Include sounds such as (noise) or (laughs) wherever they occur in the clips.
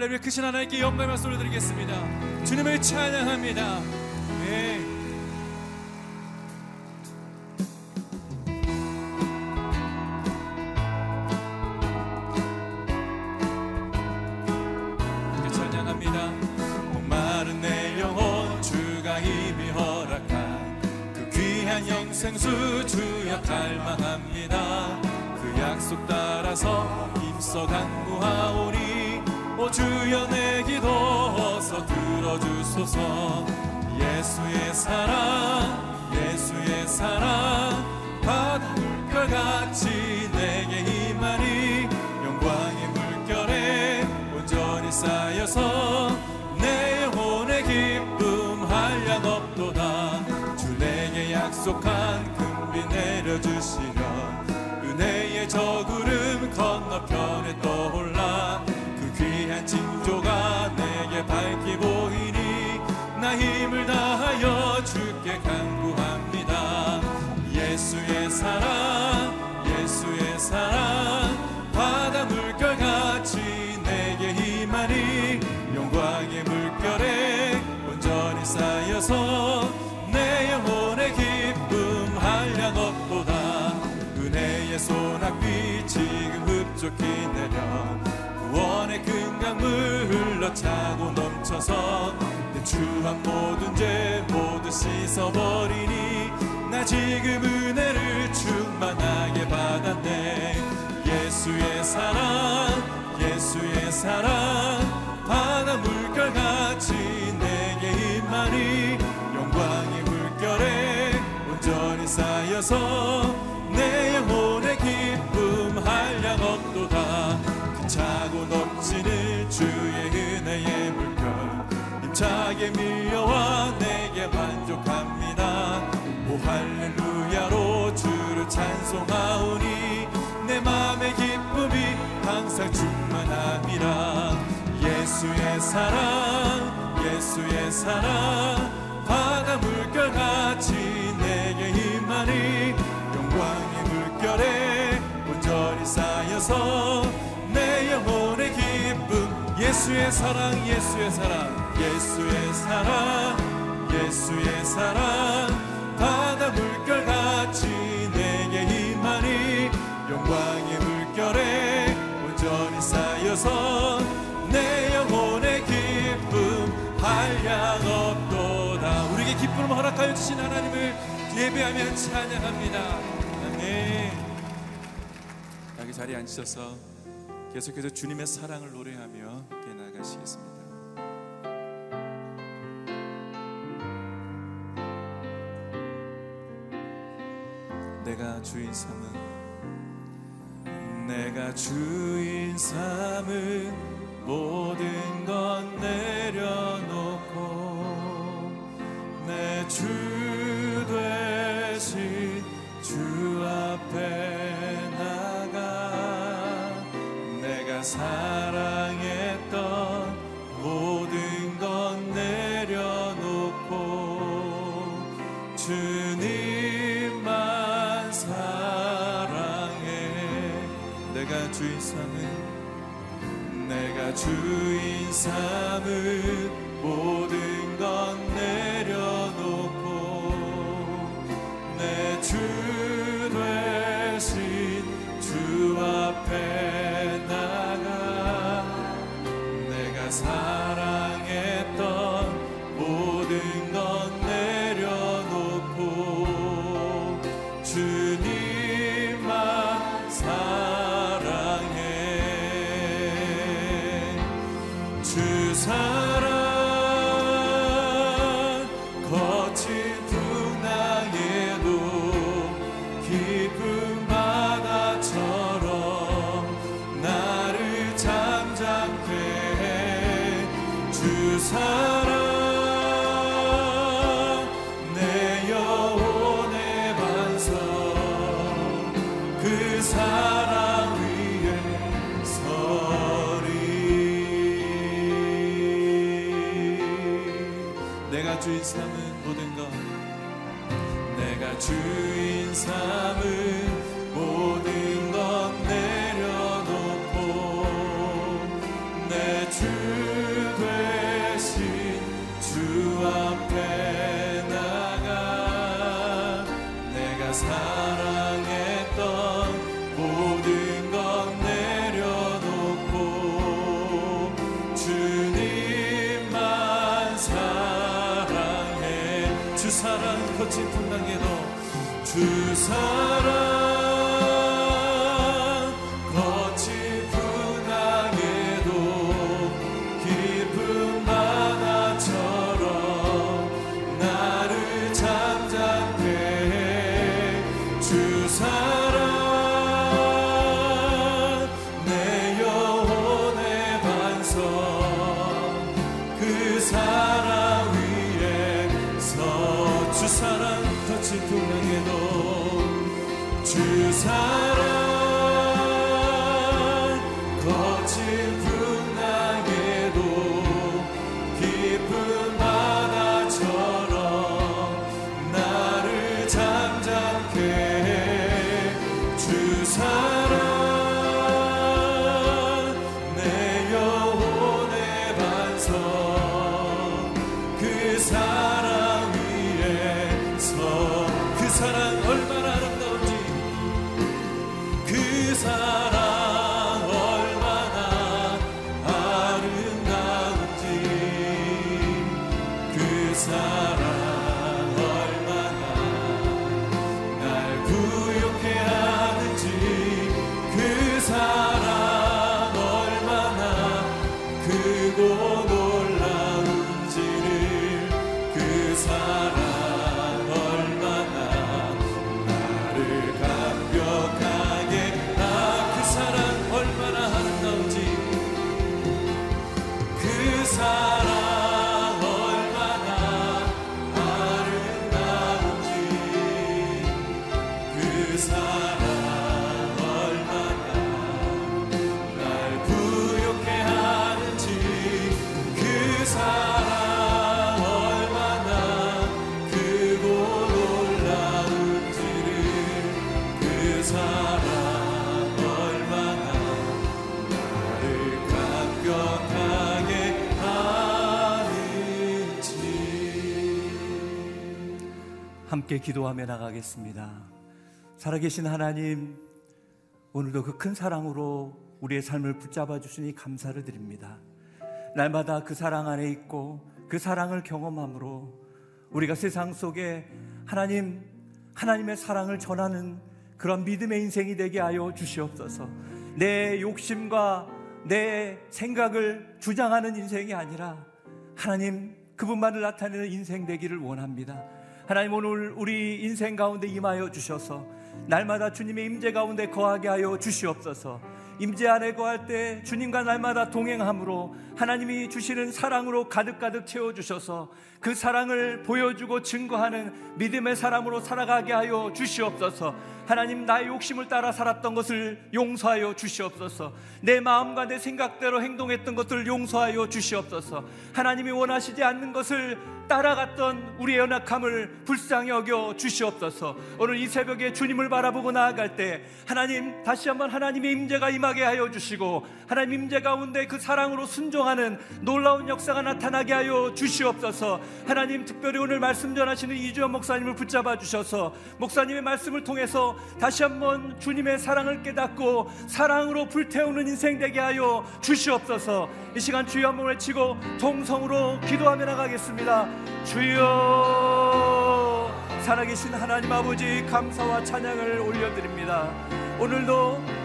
할렐루야 크신 하나님께 영광을 말씀을 드리겠습니다 주님을 찬양합니다 네. 약속한 금비 내려주시려. 은혜의 저 구름 건너편에 떠올라. 그 귀한 징조가 내게 밝히 보이니 나 힘을 다하여 주께 간구합니다. 예수의 사랑 흡족히 내려. 구원의 큰 강물 흘러차고 넘쳐서 내 추한 모든 죄 모두 씻어버리니 나 지금 은혜를 충만하게 받았네. 예수의 사랑 예수의 사랑 바다 물결같이 내게 임하니 영광의 물결에 온전히 쌓여서 힘차게 밀려와 내게 만족합니다. 오 할렐루야로 주를 찬송하오니 내 맘의 기쁨이 항상 충만함이라 예수의 사랑 예수의 사랑 바다 물결같이 내게 임하니 영광의 물결에 온전히 쌓여서 내 영혼의 기쁨 예수의 사랑 예수의 사랑 예수의 사랑 예수의 사랑. 바다 물결같이 내게 임하니 영광의 물결에 온전히 쌓여서 내 영혼의 기쁨 한량 없도다. 우리에게 기쁨을 허락하여 주신 하나님을 예배하며 찬양합니다. 아멘. 여기 자리에 앉으셔서 계속해서 주님의 사랑을 노래하며 나가시겠습니다 내가 주인 삼은 내가 주인 삼은 모든 것 내려놓고 내 주 되신 주 앞에 나가 내가 사랑 주인 삼은 모든 것 내려놓고 내 주 되신 주 앞에 내가 주인 삼은 모든 것 내가 주인 삼은 함께 기도하며 나가겠습니다. 살아계신 하나님, 오늘도 그 큰 사랑으로 우리의 삶을 붙잡아 주시니 감사를 드립니다. 날마다 그 사랑 안에 있고 그 사랑을 경험함으로 우리가 세상 속에 하나님, 하나님의 사랑을 전하는 그런 믿음의 인생이 되게 하여 주시옵소서. 내 욕심과 내 생각을 주장하는 인생이 아니라 하나님 그분만을 나타내는 인생 되기를 원합니다. 하나님 오늘 우리 인생 가운데 임하여 주셔서 날마다 주님의 임재 가운데 거하게 하여 주시옵소서. 임재 안에 거할 때 주님과 날마다 동행함으로 하나님이 주시는 사랑으로 가득가득 채워주셔서 그 사랑을 보여주고 증거하는 믿음의 사람으로 살아가게 하여 주시옵소서. 하나님 나의 욕심을 따라 살았던 것을 용서하여 주시옵소서. 내 마음과 내 생각대로 행동했던 것들을 용서하여 주시옵소서. 하나님이 원하시지 않는 것을 따라갔던 우리의 연약함을 불쌍히 여겨 주시옵소서. 오늘 이 새벽에 주님을 바라보고 나아갈 때 하나님 다시 한번 하나님의 임재가 임하게 하여 주시고 하나님 임재 가운데 그 사랑으로 순종하 는 놀라운 역사가 나타나게 하여 주시옵소서. 하나님 특별히 오늘 말씀 전하시는 이주연 목사님을 붙잡아 주셔서 목사님의 말씀을 통해서 다시 한번 주님의 사랑을 깨닫고 사랑으로 불태우는 인생 되게 하여 주시옵소서. 이 시간 주여 한번 외치고 동성으로 기도하며 나가겠습니다. 주여 살아계신 하나님 아버지 감사와 찬양을 올려드립니다. 오늘도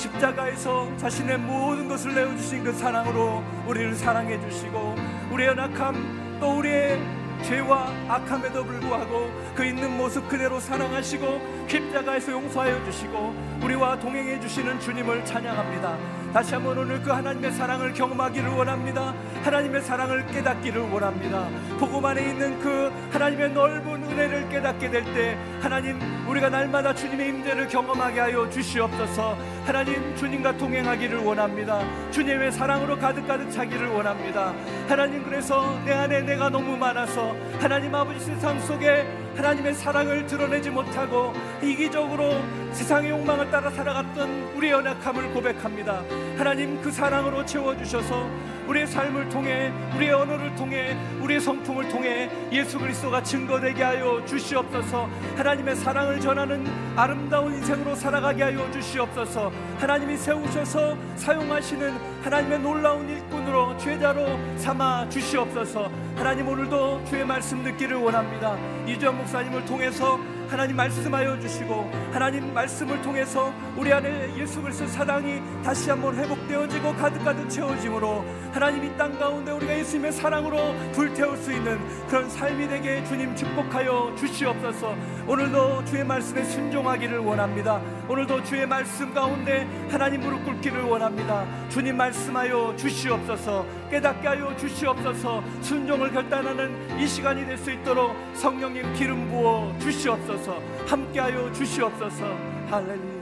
십자가에서 자신의 모든 것을 내어주신 그 사랑으로 우리를 사랑해 주시고 우리의 연약함 또 우리의 죄와 악함에도 불구하고 그 있는 모습 그대로 사랑하시고 십자가에서 용서하여 주시고 우리와 동행해 주시는 주님을 찬양합니다. 다시 한번 오늘 그 하나님의 사랑을 경험하기를 원합니다. 하나님의 사랑을 깨닫기를 원합니다. 복음 안에 있는 그 하나님의 넓은 은혜를 깨닫게 될 때 하나님 우리가 날마다 주님의 임재를 경험하게 하여 주시옵소서. 하나님 주님과 동행하기를 원합니다. 주님의 사랑으로 가득가득 차기를 원합니다. 하나님 그래서 내 안에 내가 너무 많아서 하나님 아버지 세상 속에 하나님의 사랑을 드러내지 못하고 이기적으로 세상의 욕망을 따라 살아갔던 우리의 연약함을 고백합니다. 하나님 그 사랑으로 채워주셔서 우리의 삶을 통해 우리의 언어를 통해 우리의 성품을 통해 예수 그리스도가 증거되게 하여 주시옵소서. 하나님의 사랑을 전하는 아름다운 인생으로 살아가게 하여 주시옵소서. 하나님이 세우셔서 사용하시는 하나님의 놀라운 일꾼으로 죄자로 삼아 주시옵소서. 하나님 오늘도 주의 말씀 듣기를 원합니다. 이주영 목사님을 통해서 하나님 말씀하여 주시고 하나님 말씀을 통해서 우리 안에 예수 그리스도 사랑이 다시 한번 회복되어지고 가득가득 채워짐으로 하나님 이 땅 가운데 우리가 예수님의 사랑으로 불태울 수 있는 그런 삶이 되게 주님 축복하여 주시옵소서. 오늘도 주의 말씀에 순종하기를 원합니다. 오늘도 주의 말씀 가운데 하나님 무릎 꿇기를 원합니다. 주님 말씀하여 주시옵소서. 깨닫게 하여 주시옵소서. 순종을 결단하는 이 시간이 될 수 있도록 성령님 기름 부어 주시옵소서 함께하여 주시옵소서. 할렐루야.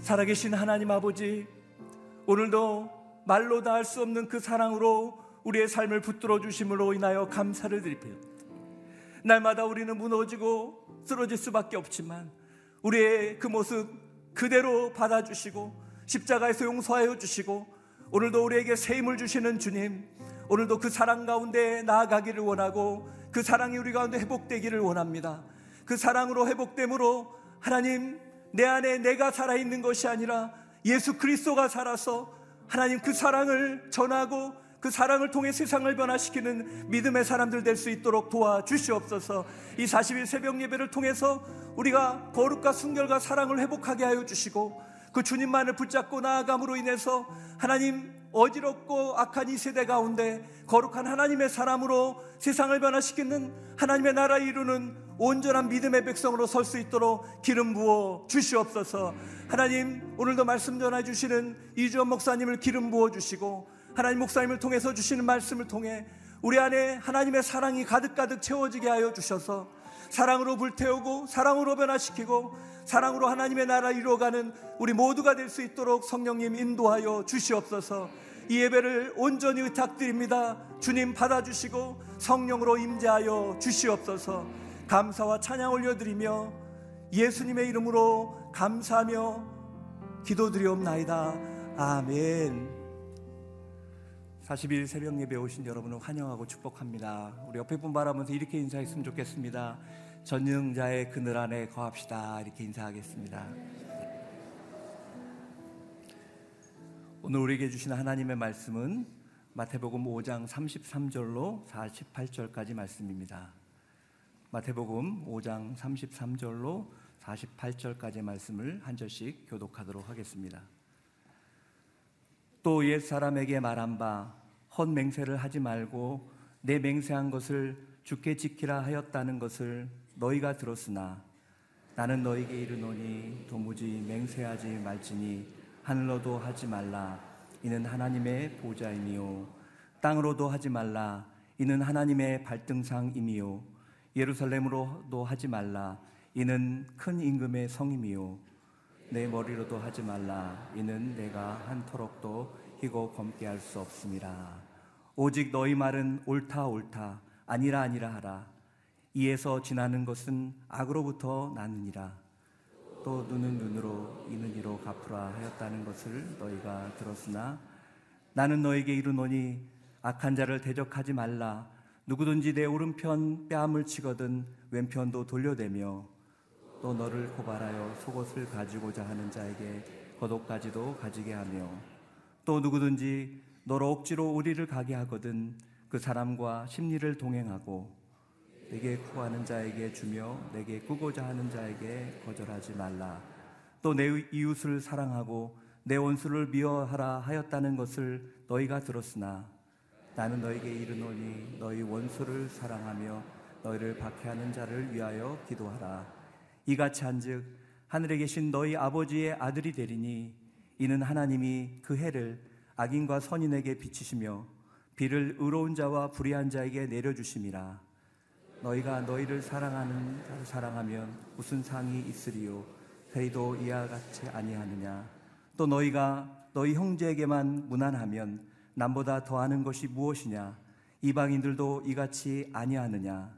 살아계신 하나님 아버지 오늘도 말로 다 할 수 없는 그 사랑으로 우리의 삶을 붙들어 주심으로 인하여 감사를 드립니다 날마다 우리는 무너지고 쓰러질 수밖에 없지만 우리의 그 모습 그대로 받아주시고 십자가에서 용서하여 주시고 오늘도 우리에게 새 힘을 주시는 주님 오늘도 그 사랑 가운데 나아가기를 원하고 그 사랑이 우리 가운데 회복되기를 원합니다. 그 사랑으로 회복됨으로 하나님 내 안에 내가 살아있는 것이 아니라 예수 그리스도가 살아서 하나님 그 사랑을 전하고 그 사랑을 통해 세상을 변화시키는 믿음의 사람들 될 수 있도록 도와주시옵소서. 이 40일 새벽 예배를 통해서 우리가 거룩과 순결과 사랑을 회복하게 하여 주시고 그 주님만을 붙잡고 나아감으로 인해서 하나님 어지럽고 악한 이 세대 가운데 거룩한 하나님의 사람으로 세상을 변화시키는 하나님의 나라 이루는 온전한 믿음의 백성으로 설 수 있도록 기름 부어 주시옵소서. 하나님 오늘도 말씀 전해 주시는 이주원 목사님을 기름 부어 주시고 하나님 목사님을 통해서 주시는 말씀을 통해 우리 안에 하나님의 사랑이 가득가득 채워지게 하여 주셔서 사랑으로 불태우고 사랑으로 변화시키고 사랑으로 하나님의 나라 이루어가는 우리 모두가 될 수 있도록 성령님 인도하여 주시옵소서. 이 예배를 온전히 의탁드립니다. 주님 받아주시고 성령으로 임재하여 주시옵소서. 감사와 찬양 올려드리며 예수님의 이름으로 감사하며 기도드리옵나이다. 아멘. 40일 새벽 예배 오신 여러분을 환영하고 축복합니다. 우리 옆에 분 바라면서 이렇게 인사했으면 좋겠습니다. 전능자의 그늘 안에 거합시다. 이렇게 인사하겠습니다. 오늘 우리에게 주신 하나님의 말씀은 마태복음 5장 33절로 48절까지 말씀입니다. 마태복음 5장 33절로 48절까지 말씀을 한 절씩 교독하도록 하겠습니다. 또 옛 사람에게 말한 바 헛 맹세를 하지 말고 내 맹세한 것을 주께 지키라 하였다는 것을 너희가 들었으나 나는 너희에게 이르노니 도무지 맹세하지 말지니 하늘로도 하지 말라. 이는 하나님의 보좌이니요. 땅으로도 하지 말라. 이는 하나님의 발등상이니요. 예루살렘으로도 하지 말라. 이는 큰 임금의 성임이요. 내 머리로도 하지 말라. 이는 내가 한토록도 희고 검게 할 수 없습니다. 오직 너희 말은 옳다 옳다. 아니라 아니라 하라 이에서 지나는 것은 악으로부터 나느니라. 또 눈은 눈으로 이는 이로 갚으라 하였다는 것을 너희가 들었으나 나는 너에게 이르노니 악한 자를 대적하지 말라. 누구든지 내 오른편 뺨을 치거든 왼편도 돌려대며 또 너를 고발하여 속옷을 가지고자 하는 자에게 겉옷까지도 가지게 하며 또 누구든지 너로 억지로 우리를 가게 하거든 그 사람과 심리를 동행하고 내게 구하는 자에게 주며 내게 꾸고자 하는 자에게 거절하지 말라. 또 내 이웃을 사랑하고 내 원수를 미워하라 하였다는 것을 너희가 들었으나 나는 너에게 이르노니 너희 원수를 사랑하며 너희를 박해하는 자를 위하여 기도하라. 이같이 한즉 하늘에 계신 너희 아버지의 아들이 되리니 이는 하나님이 그 해를 악인과 선인에게 비치시며 비를 의로운 자와 불의한 자에게 내려주심이라. 너희가 너희를 사랑하는 자를 사랑하면 무슨 상이 있으리요? 회의도 이와 같이 아니하느냐? 또 너희가 너희 형제에게만 무난하면 남보다 더하는 것이 무엇이냐? 이방인들도 이같이 아니하느냐?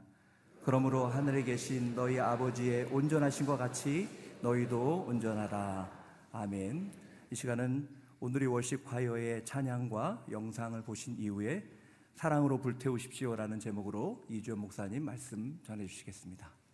그러므로 하늘에 계신 너희 아버지의 온전하신 것 같이 너희도 온전하라. 아멘. 이 시간은 오늘의 월십 과요의 찬양과 영상을 보신 이후에 사랑으로 불태우십시오라는 제목으로 이주연 목사님 말씀 전해 주시겠습니다.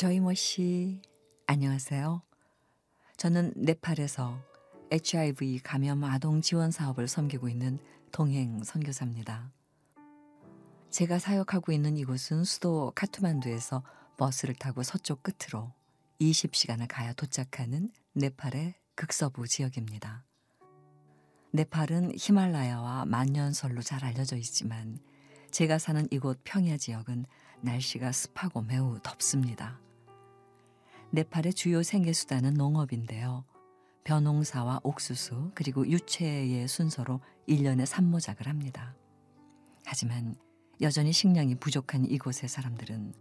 저이모 씨, 안녕하세요. 저는 네팔에서 HIV 감염 아동 지원 사업을 섬기고 있는 동행 선교사입니다. 제가 사역하고 있는 이곳은 수도 카투만두에서 버스를 타고 서쪽 끝으로 20시간을 가야 도착하는 네팔의 극서부 지역입니다. 네팔은 히말라야와 만년설로 잘 알려져 있지만 제가 사는 이곳 평야 지역은 날씨가 습하고 매우 덥습니다. 네팔의 주요 생계수단은 농업인데요. 벼농사와 옥수수 그리고 유채의 순서로 1년에 산모작을 합니다. 하지만 여전히 식량이 부족한 이곳의 사람들은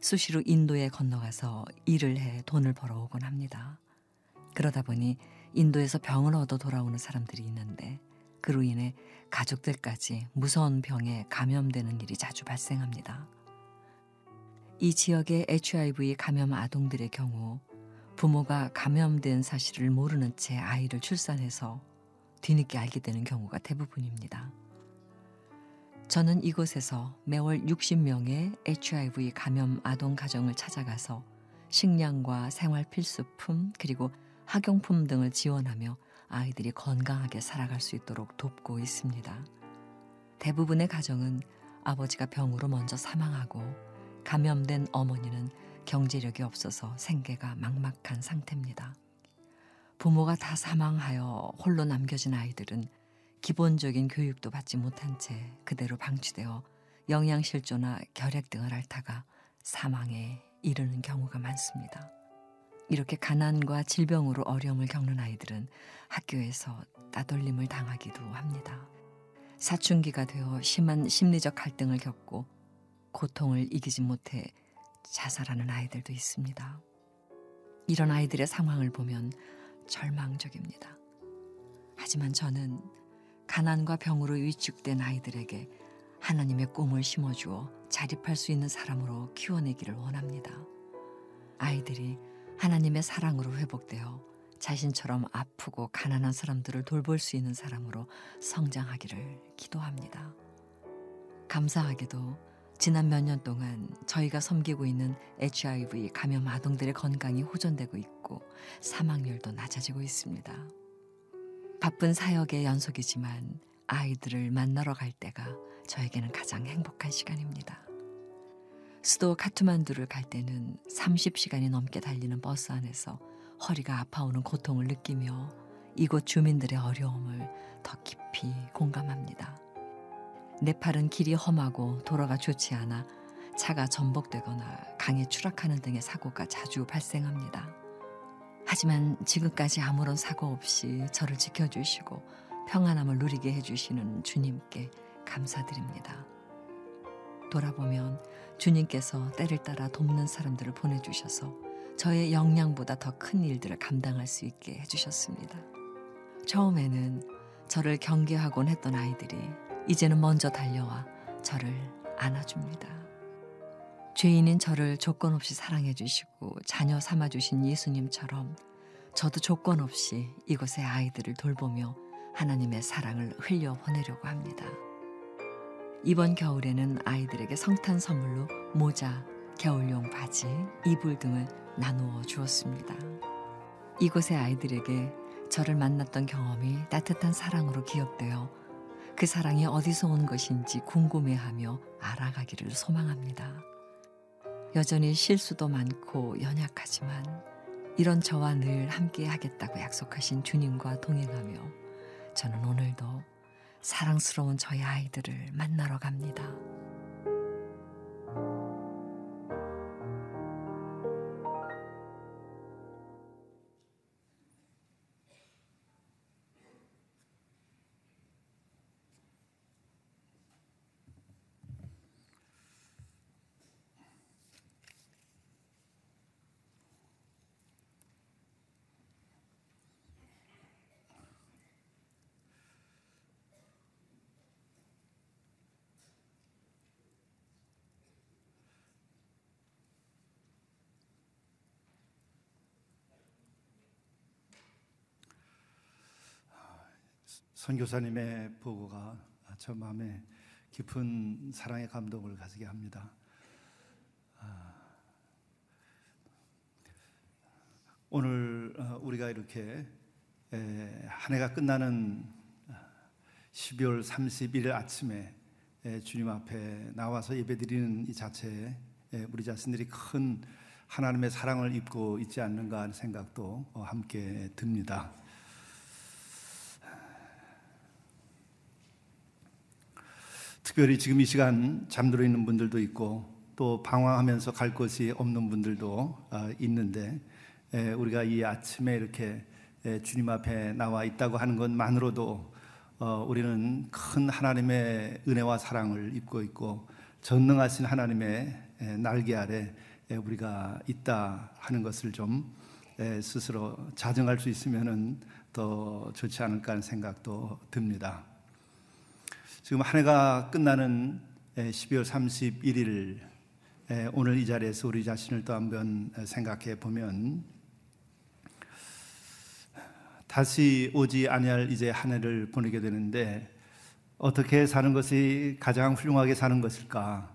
수시로 인도에 건너가서 일을 해 돈을 벌어오곤 합니다. 그러다 보니 인도에서 병을 얻어 돌아오는 사람들이 있는데 그로 인해 가족들까지 무서운 병에 감염되는 일이 자주 발생합니다. 이 지역의 HIV 감염 아동들의 경우 부모가 감염된 사실을 모르는 채 아이를 출산해서 뒤늦게 알게 되는 경우가 대부분입니다. 저는 이곳에서 매월 60명의 HIV 감염 아동 가정을 찾아가서 식량과 생활 필수품 그리고 학용품 등을 지원하며 아이들이 건강하게 살아갈 수 있도록 돕고 있습니다. 대부분의 가정은 아버지가 병으로 먼저 사망하고 감염된 어머니는 경제력이 없어서 생계가 막막한 상태입니다. 부모가 다 사망하여 홀로 남겨진 아이들은 기본적인 교육도 받지 못한 채 그대로 방치되어 영양실조나 결핵 등을 앓다가 사망에 이르는 경우가 많습니다. 이렇게 가난과 질병으로 어려움을 겪는 아이들은 학교에서 따돌림을 당하기도 합니다. 사춘기가 되어 심한 심리적 갈등을 겪고 고통을 이기지 못해 자살하는 아이들도 있습니다. 이런 아이들의 상황을 보면 절망적입니다. 하지만 저는 가난과 병으로 위축된 아이들에게 하나님의 꿈을 심어주어 자립할 수 있는 사람으로 키워내기를 원합니다. 아이들이 하나님의 사랑으로 회복되어 자신처럼 아프고 가난한 사람들을 돌볼 수 있는 사람으로 성장하기를 기도합니다. 감사하게도 지난 몇 년 동안 저희가 섬기고 있는 HIV 감염 아동들의 건강이 호전되고 있고 사망률도 낮아지고 있습니다. 바쁜 사역의 연속이지만 아이들을 만나러 갈 때가 저에게는 가장 행복한 시간입니다. 수도 카투만두를 갈 때는 30시간이 넘게 달리는 버스 안에서 허리가 아파오는 고통을 느끼며 이곳 주민들의 어려움을 더 깊이 공감합니다. 네팔은 길이 험하고 도로가 좋지 않아 차가 전복되거나 강에 추락하는 등의 사고가 자주 발생합니다. 하지만 지금까지 아무런 사고 없이 저를 지켜주시고 평안함을 누리게 해주시는 주님께 감사드립니다. 돌아보면 주님께서 때를 따라 돕는 사람들을 보내주셔서 저의 역량보다 더 큰 일들을 감당할 수 있게 해주셨습니다. 처음에는 저를 경계하곤 했던 아이들이 이제는 먼저 달려와 저를 안아줍니다. 죄인인 저를 조건 없이 사랑해 주시고 자녀 삼아 주신 예수님처럼 저도 조건 없이 이곳의 아이들을 돌보며 하나님의 사랑을 흘려 보내려고 합니다. 이번 겨울에는 아이들에게 성탄 선물로 모자, 겨울용 바지, 이불 등을 나누어 주었습니다. 이곳의 아이들에게 저를 만났던 경험이 따뜻한 사랑으로 기억되어 그 사랑이 어디서 온 것인지 궁금해하며 알아가기를 소망합니다. 여전히 실수도 많고 연약하지만 이런 저와 늘 함께 하겠다고 약속하신 주님과 동행하며 저는 오늘도 사랑스러운 저희 아이들을 만나러 갑니다. 선교사님의 보고가 저 마음에 깊은 사랑의 감동을 가지게 합니다. 아, 오늘 어, 우리가 이렇게 한 해가 끝나는 12월 31일 아침에 주님 앞에 나와서 예배드리는 이 자체에 우리 자신들이 큰 하나님의 사랑을 입고 있지 않는가 하는 생각도 어, 함께 듭니다. 특별히 지금 이 시간 잠들어 있는 분들도 있고 또 방황하면서 갈 곳이 없는 분들도 어, 있는데 우리가 이 아침에 이렇게 주님 앞에 나와 있다고 하는 것만으로도 어, 우리는 큰 하나님의 은혜와 사랑을 입고 있고 전능하신 하나님의 날개 아래 우리가 있다 하는 것을 좀 스스로 자정할 수 있으면은 더 좋지 않을까 하는 생각도 듭니다. 지금 한 해가 끝나는 12월 31일 오늘 이 자리에서 우리 자신을 또 한번 생각해 보면 다시 오지 아니할 이제 한 해를 보내게 되는데 어떻게 사는 것이 가장 훌륭하게 사는 것일까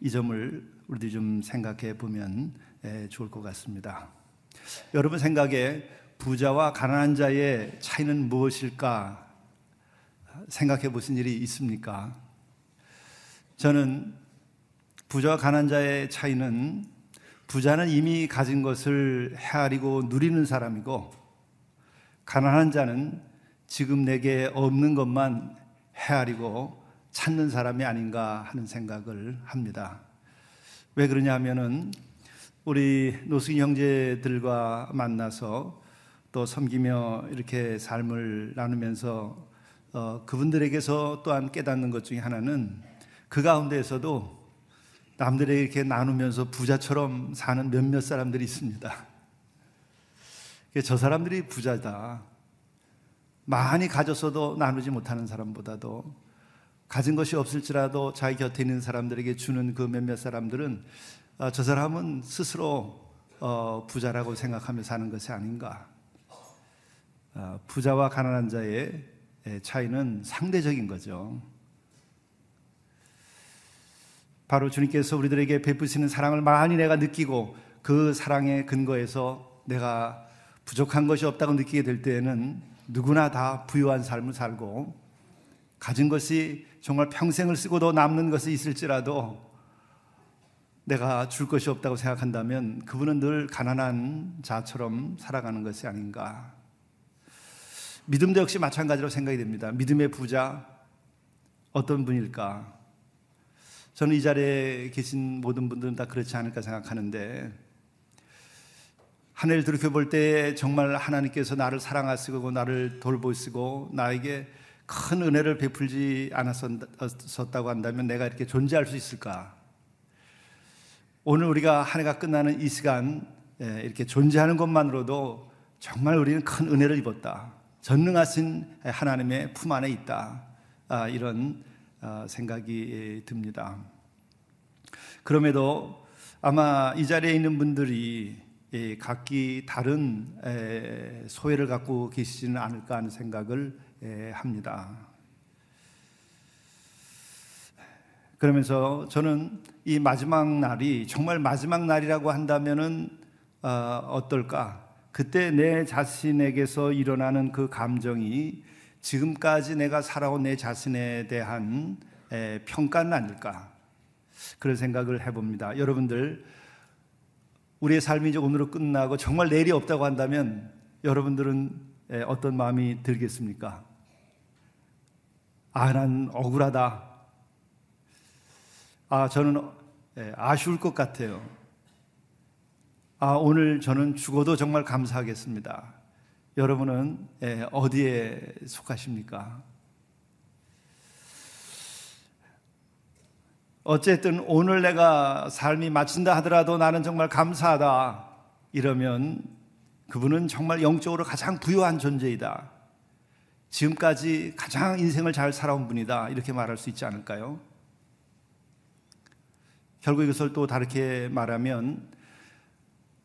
이 점을 우리들이 좀 생각해 보면 좋을 것 같습니다. 여러분 생각에 부자와 가난한 자의 차이는 무엇일까 생각해 보신 일이 있습니까? 저는 부자와 가난한 자의 차이는 부자는 이미 가진 것을 헤아리고 누리는 사람이고 가난한 자는 지금 내게 없는 것만 헤아리고 찾는 사람이 아닌가 하는 생각을 합니다. 왜 그러냐 하면은 우리 노승 형제들과 만나서 또 섬기며 이렇게 삶을 나누면서 어, 그분들에게서 또한 깨닫는 것 중에 하나는 그 가운데에서도 남들에게 이렇게 나누면서 부자처럼 사는 몇몇 사람들이 있습니다. 저 사람들이 부자다. 많이 가졌어도 나누지 못하는 사람보다도 가진 것이 없을지라도 자기 곁에 있는 사람들에게 주는 그 몇몇 사람들은 어, 저 사람은 스스로 어, 부자라고 생각하며 사는 것이 아닌가. 어, 부자와 가난한 자의 차이는 상대적인 거죠. 바로 주님께서 우리들에게 베푸시는 사랑을 많이 내가 느끼고 그 사랑의 근거에서 내가 부족한 것이 없다고 느끼게 될 때에는 누구나 다 부유한 삶을 살고 가진 것이 정말 평생을 쓰고도 남는 것이 있을지라도 내가 줄 것이 없다고 생각한다면 그분은 늘 가난한 자처럼 살아가는 것이 아닌가. 믿음도 역시 마찬가지로 생각이 됩니다. 믿음의 부자 어떤 분일까? 저는 이 자리에 계신 모든 분들은 다 그렇지 않을까 생각하는데 한 해를 돌이켜 때 정말 하나님께서 나를 사랑하시고 나를 돌보시고 나에게 큰 은혜를 베풀지 않았었다고 한다면 내가 이렇게 존재할 수 있을까? 오늘 우리가 한 해가 끝나는 이 시간 예, 이렇게 존재하는 것만으로도 정말 우리는 큰 은혜를 입었다. 전능하신 하나님의 품 안에 있다. 아, 이런 아, 생각이 듭니다. 그럼에도 아마 이 자리에 있는 분들이 각기 다른 소외를 갖고 계시지는 않을까 하는 생각을 합니다. 그러면서 저는 이 마지막 날이 정말 마지막 날이라고 한다면은 어, 어떨까? 그때 내 자신에게서 일어나는 그 감정이 지금까지 내가 살아온 내 자신에 대한 평가는 아닐까? 그런 생각을 해봅니다. 여러분들, 우리의 삶이 이제 오늘로 끝나고 정말 내일이 없다고 한다면 여러분들은 어떤 마음이 들겠습니까? 아, 난 억울하다. 아, 저는 예, 아쉬울 것 같아요. 아, 오늘 저는 죽어도 정말 감사하겠습니다. 여러분은 예, 어디에 속하십니까? 어쨌든 오늘 내가 삶이 마친다 하더라도 나는 정말 감사하다. 이러면 그분은 정말 영적으로 가장 부유한 존재이다. 지금까지 가장 인생을 잘 살아온 분이다. 이렇게 말할 수 있지 않을까요? 결국 이것을 또 다르게 말하면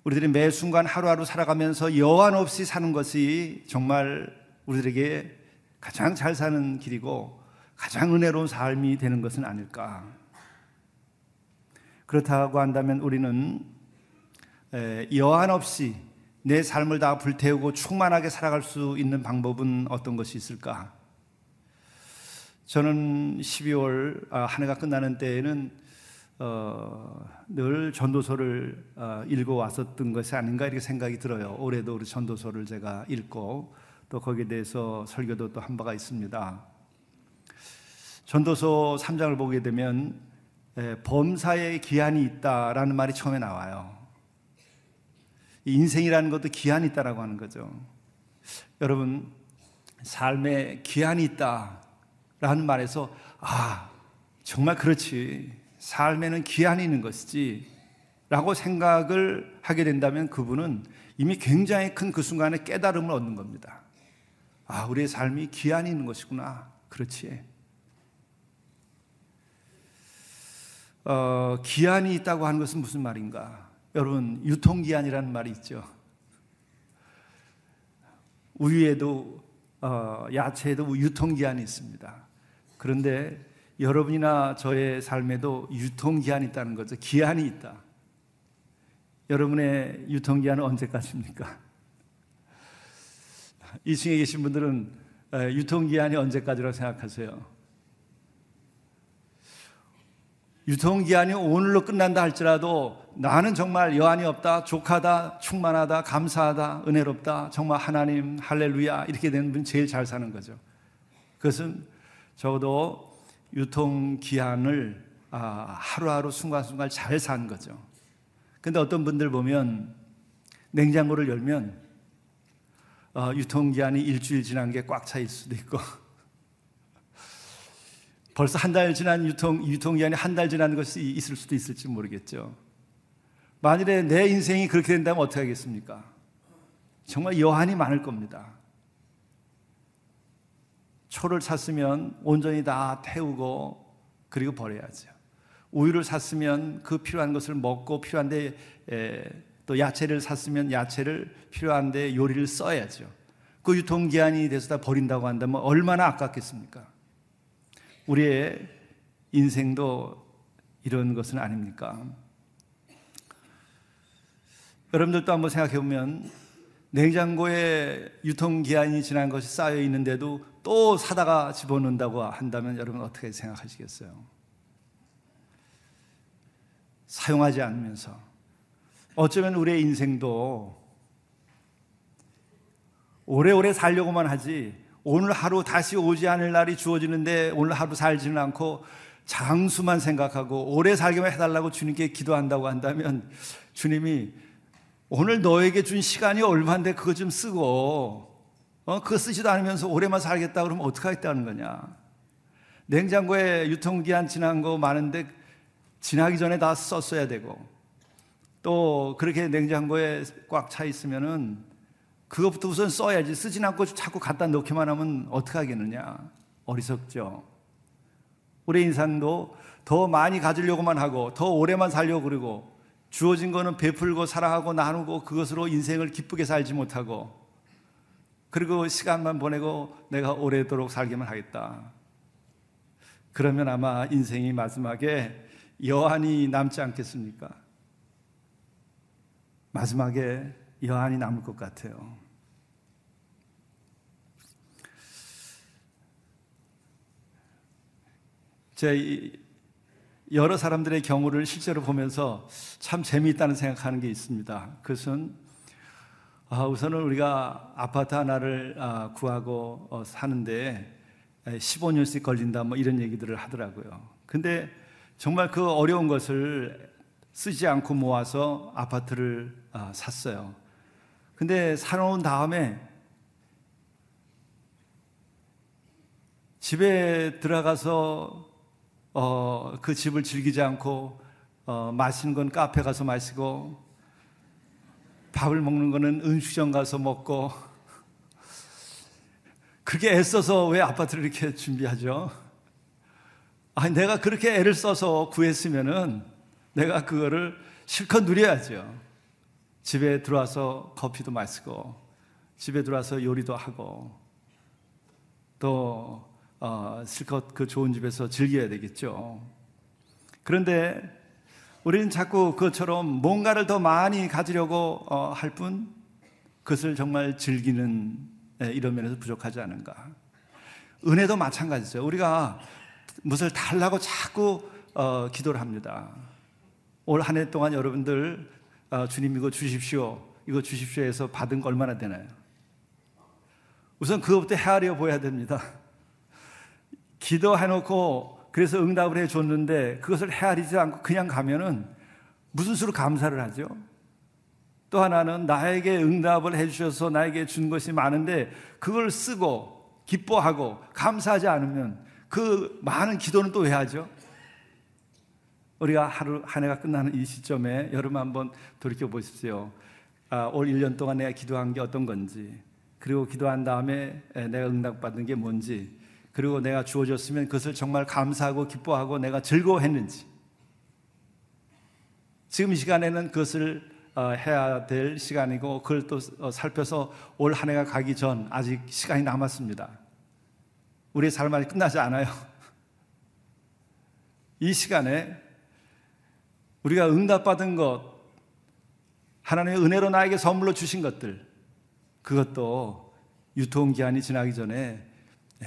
우리들이 매 순간 하루하루 살아가면서 여한 없이 사는 것이 정말 우리들에게 가장 잘 사는 길이고 가장 은혜로운 삶이 되는 것은 아닐까. 그렇다고 한다면 우리는 여한 없이 내 삶을 다 불태우고 충만하게 살아갈 수 있는 방법은 어떤 것이 있을까? 저는 12월 아, 한 해가 끝나는 때에는 어, 늘 전도서를 어, 읽어 왔었던 것이 아닌가 이렇게 생각이 들어요. 올해도 우리 전도서를 제가 읽고 또 거기에 대해서 설교도 또 한 바가 있습니다. 전도서 3장을 보게 되면 에, 범사에 기한이 있다라는 말이 처음에 나와요. 인생이라는 것도 기한이 있다라고 하는 거죠. 여러분 삶에 기한이 있다라는 말에서 아 정말 그렇지 삶에는 기한이 있는 것이지 라고 생각을 하게 된다면 그분은 이미 굉장히 큰 그 순간에 깨달음을 얻는 겁니다. 아, 우리의 삶이 기한이 있는 것이구나. 그렇지. 어, 기한이 있다고 하는 것은 무슨 말인가? 여러분, 유통기한이라는 말이 있죠. 우유에도, 어, 야채에도 유통기한이 있습니다. 그런데 여러분이나 저의 삶에도 유통기한이 있다는 거죠. 기한이 있다. 여러분의 유통기한은 언제까지입니까? 2층에 계신 분들은 유통기한이 언제까지라고 생각하세요? 유통기한이 오늘로 끝난다 할지라도 나는 정말 여한이 없다, 족하다, 충만하다, 감사하다, 은혜롭다, 정말 하나님, 할렐루야, 이렇게 되는 분이 제일 잘 사는 거죠. 그것은 적어도 유통기한을 아, 하루하루 순간순간 잘 사는 거죠. 근데 어떤 분들 보면 냉장고를 열면 어, 유통기한이 일주일 지난 게 꽉차 있을 수도 있고 (laughs) 벌써 한 달 지난 유통, 유통기한이 한 달 지난 것이 있을 수도 있을지 모르겠죠. 만일에 내 인생이 그렇게 된다면 어떻게 하겠습니까? 정말 여한이 많을 겁니다. 초를 샀으면 온전히 다 태우고 그리고 버려야죠. 우유를 샀으면 그 필요한 것을 먹고 필요한데 에, 또 야채를 샀으면 야채를 필요한데 요리를 써야죠. 그 유통기한이 돼서 다 버린다고 한다면 얼마나 아깝겠습니까? 우리의 인생도 이런 것은 아닙니까? 여러분들도 한번 생각해 보면 냉장고에 유통기한이 지난 것이 쌓여 있는데도 또 사다가 집어넣는다고 한다면 여러분 어떻게 생각하시겠어요? 사용하지 않으면서 어쩌면 우리의 인생도 오래오래 살려고만 하지 오늘 하루 다시 오지 않을 날이 주어지는데 오늘 하루 살지는 않고 장수만 생각하고 오래 살기만 해달라고 주님께 기도한다고 한다면 주님이 오늘 너에게 준 시간이 얼마인데 그거 좀 쓰고 어, 그거 쓰지도 않으면서 오래만 살겠다 그러면 어떡하겠다는 거냐. 냉장고에 유통기한 지난 거 많은데 지나기 전에 다 썼어야 되고 또 그렇게 냉장고에 꽉 차 있으면은 그것부터 우선 써야지. 쓰진 않고 자꾸 갖다 놓기만 하면 어떻게 하겠느냐. 어리석죠. 우리 인상도 더 많이 가지려고만 하고 더 오래만 살려고 그러고 주어진 거는 베풀고 사랑하고 나누고 그것으로 인생을 기쁘게 살지 못하고 그리고 시간만 보내고 내가 오래도록 살기만 하겠다 그러면 아마 인생이 마지막에 여한이 남지 않겠습니까? 마지막에 여한이 남을 것 같아요. 제 여러 사람들의 경우를 실제로 보면서 참 재미있다는 생각하는 게 있습니다. 그것은 아, 우선은 우리가 아파트 하나를 아, 구하고 어, 사는데 15년씩 걸린다 뭐 이런 얘기들을 하더라고요. 근데 정말 그 어려운 것을 쓰지 않고 모아서 아파트를 아, 샀어요. 근데 사놓은 다음에 집에 들어가서 어, 그 집을 즐기지 않고 어, 마시는 건 카페 가서 마시고 밥을 먹는 거는 음식점 가서 먹고 그렇게 애써서 왜 아파트를 이렇게 준비하죠? 아니 내가 그렇게 애를 써서 구했으면은 내가 그거를 실컷 누려야죠. 집에 들어와서 커피도 마시고 집에 들어와서 요리도 하고 또 어, 실컷 그 좋은 집에서 즐겨야 되겠죠. 그런데 우리는 자꾸 그것처럼 뭔가를 더 많이 가지려고 어, 할뿐 그것을 정말 즐기는 예, 이런 면에서 부족하지 않은가. 은혜도 마찬가지죠. 우리가 무엇을 달라고 자꾸 어, 기도를 합니다. 올 한 해 동안 여러분들 어, 주님 이거 주십시오. 이거 주십시오 해서 받은 거 얼마나 되나요? 우선 그것부터 헤아려 보야 됩니다. 기도해놓고 그래서 응답을 해 줬는데 그것을 헤아리지 않고 그냥 가면은 무슨 수로 감사를 하죠? 또 하나는 나에게 응답을 해 주셔서 나에게 준 것이 많은데 그걸 쓰고 기뻐하고 감사하지 않으면 그 많은 기도는 또 왜 하죠? 우리가 하루 한 해가 끝나는 이 시점에 여러분 한번 돌이켜 보십시오. 아, 올 1년 동안 내가 기도한 게 어떤 건지, 그리고 기도한 다음에 내가 응답받은 게 뭔지, 그리고 내가 주어졌으면 그것을 정말 감사하고 기뻐하고 내가 즐거워했는지. 지금 이 시간에는 그것을 어, 해야 될 시간이고 그걸 또 어, 살펴서 올 한 해가 가기 전 아직 시간이 남았습니다. 우리의 삶 아직 끝나지 않아요. (laughs) 이 시간에 우리가 응답받은 것, 하나님의 은혜로 나에게 선물로 주신 것들, 그것도 유통기한이 지나기 전에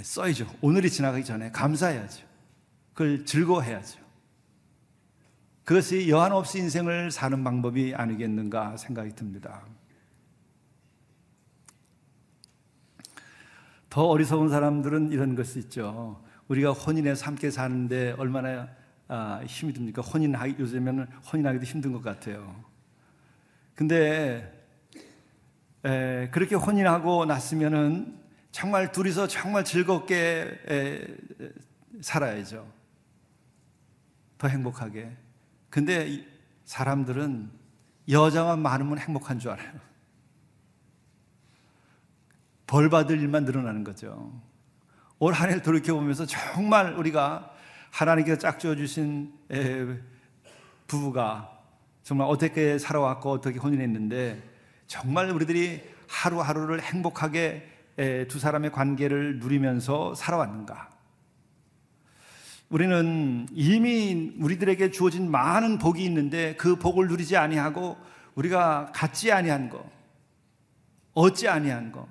써야죠. 오늘이 지나가기 전에 감사해야죠. 그걸 즐거워해야죠. 그것이 여한 없이 인생을 사는 방법이 아니겠는가 생각이 듭니다. 더 어리석은 사람들은 이런 것이 있죠. 우리가 혼인해서 함께 사는데 얼마나 아, 힘이 듭니까? 혼인하기 요즘에는 혼인하기도 힘든 것 같아요. 근데 에, 그렇게 혼인하고 났으면은 정말 둘이서 정말 즐겁게 에, 살아야죠. 더 행복하게. 근데 사람들은 여자만 많으면 행복한 줄 알아요. 벌 받을 일만 늘어나는 거죠. 올 한 해를 돌이켜보면서 정말 우리가 하나님께서 짝지어 주신 부부가 정말 어떻게 살아왔고 어떻게 혼인했는데 정말 우리들이 하루하루를 행복하게 두 사람의 관계를 누리면서 살아왔는가? 우리는 이미 우리들에게 주어진 많은 복이 있는데 그 복을 누리지 아니하고 우리가 갖지 아니한 거, 얻지 아니한 거,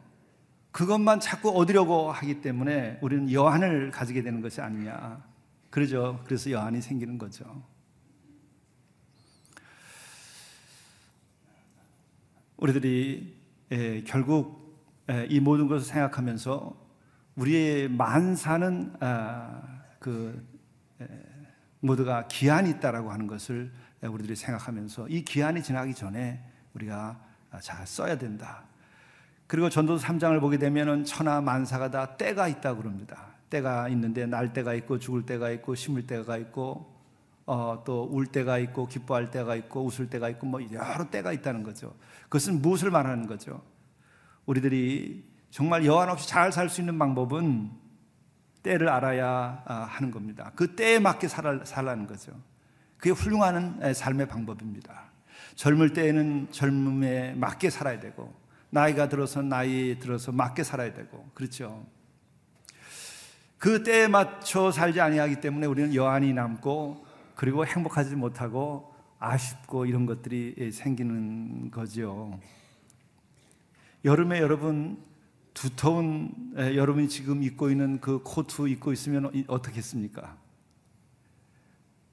그것만 자꾸 얻으려고 하기 때문에 우리는 여한을 가지게 되는 것이 아니냐. 그러죠. 그래서 여한이 생기는 거죠. 우리들이 예, 결국 예, 이 모든 것을 생각하면서 우리의 만사는 아, 그 예, 모두가 기한이 있다라고 하는 것을 우리들이 생각하면서 이 기한이 지나기 전에 우리가 잘 써야 된다. 그리고 전도서 3장을 보게 되면은 천하 만사가 다 때가 있다 그럽니다. 때가 있는데 날 때가 있고 죽을 때가 있고 심을 때가 있고 어, 또 울 때가 있고 기뻐할 때가 있고 웃을 때가 있고 뭐 여러 때가 있다는 거죠. 그것은 무엇을 말하는 거죠? 우리들이 정말 여한 없이 잘 살 수 있는 방법은 때를 알아야 아, 하는 겁니다. 그 때에 맞게 살라는 거죠. 그게 훌륭한 삶의 방법입니다. 젊을 때에는 젊음에 맞게 살아야 되고 나이가 들어서 나이 들어서 맞게 살아야 되고 그렇죠. 그 때에 맞춰 살지 아니하기 때문에 우리는 여한이 남고 그리고 행복하지 못하고 아쉽고 이런 것들이 생기는 거지요. 여름에 여러분 두터운 여러분이 지금 입고 있는 그 코트 입고 있으면 어떻겠습니까?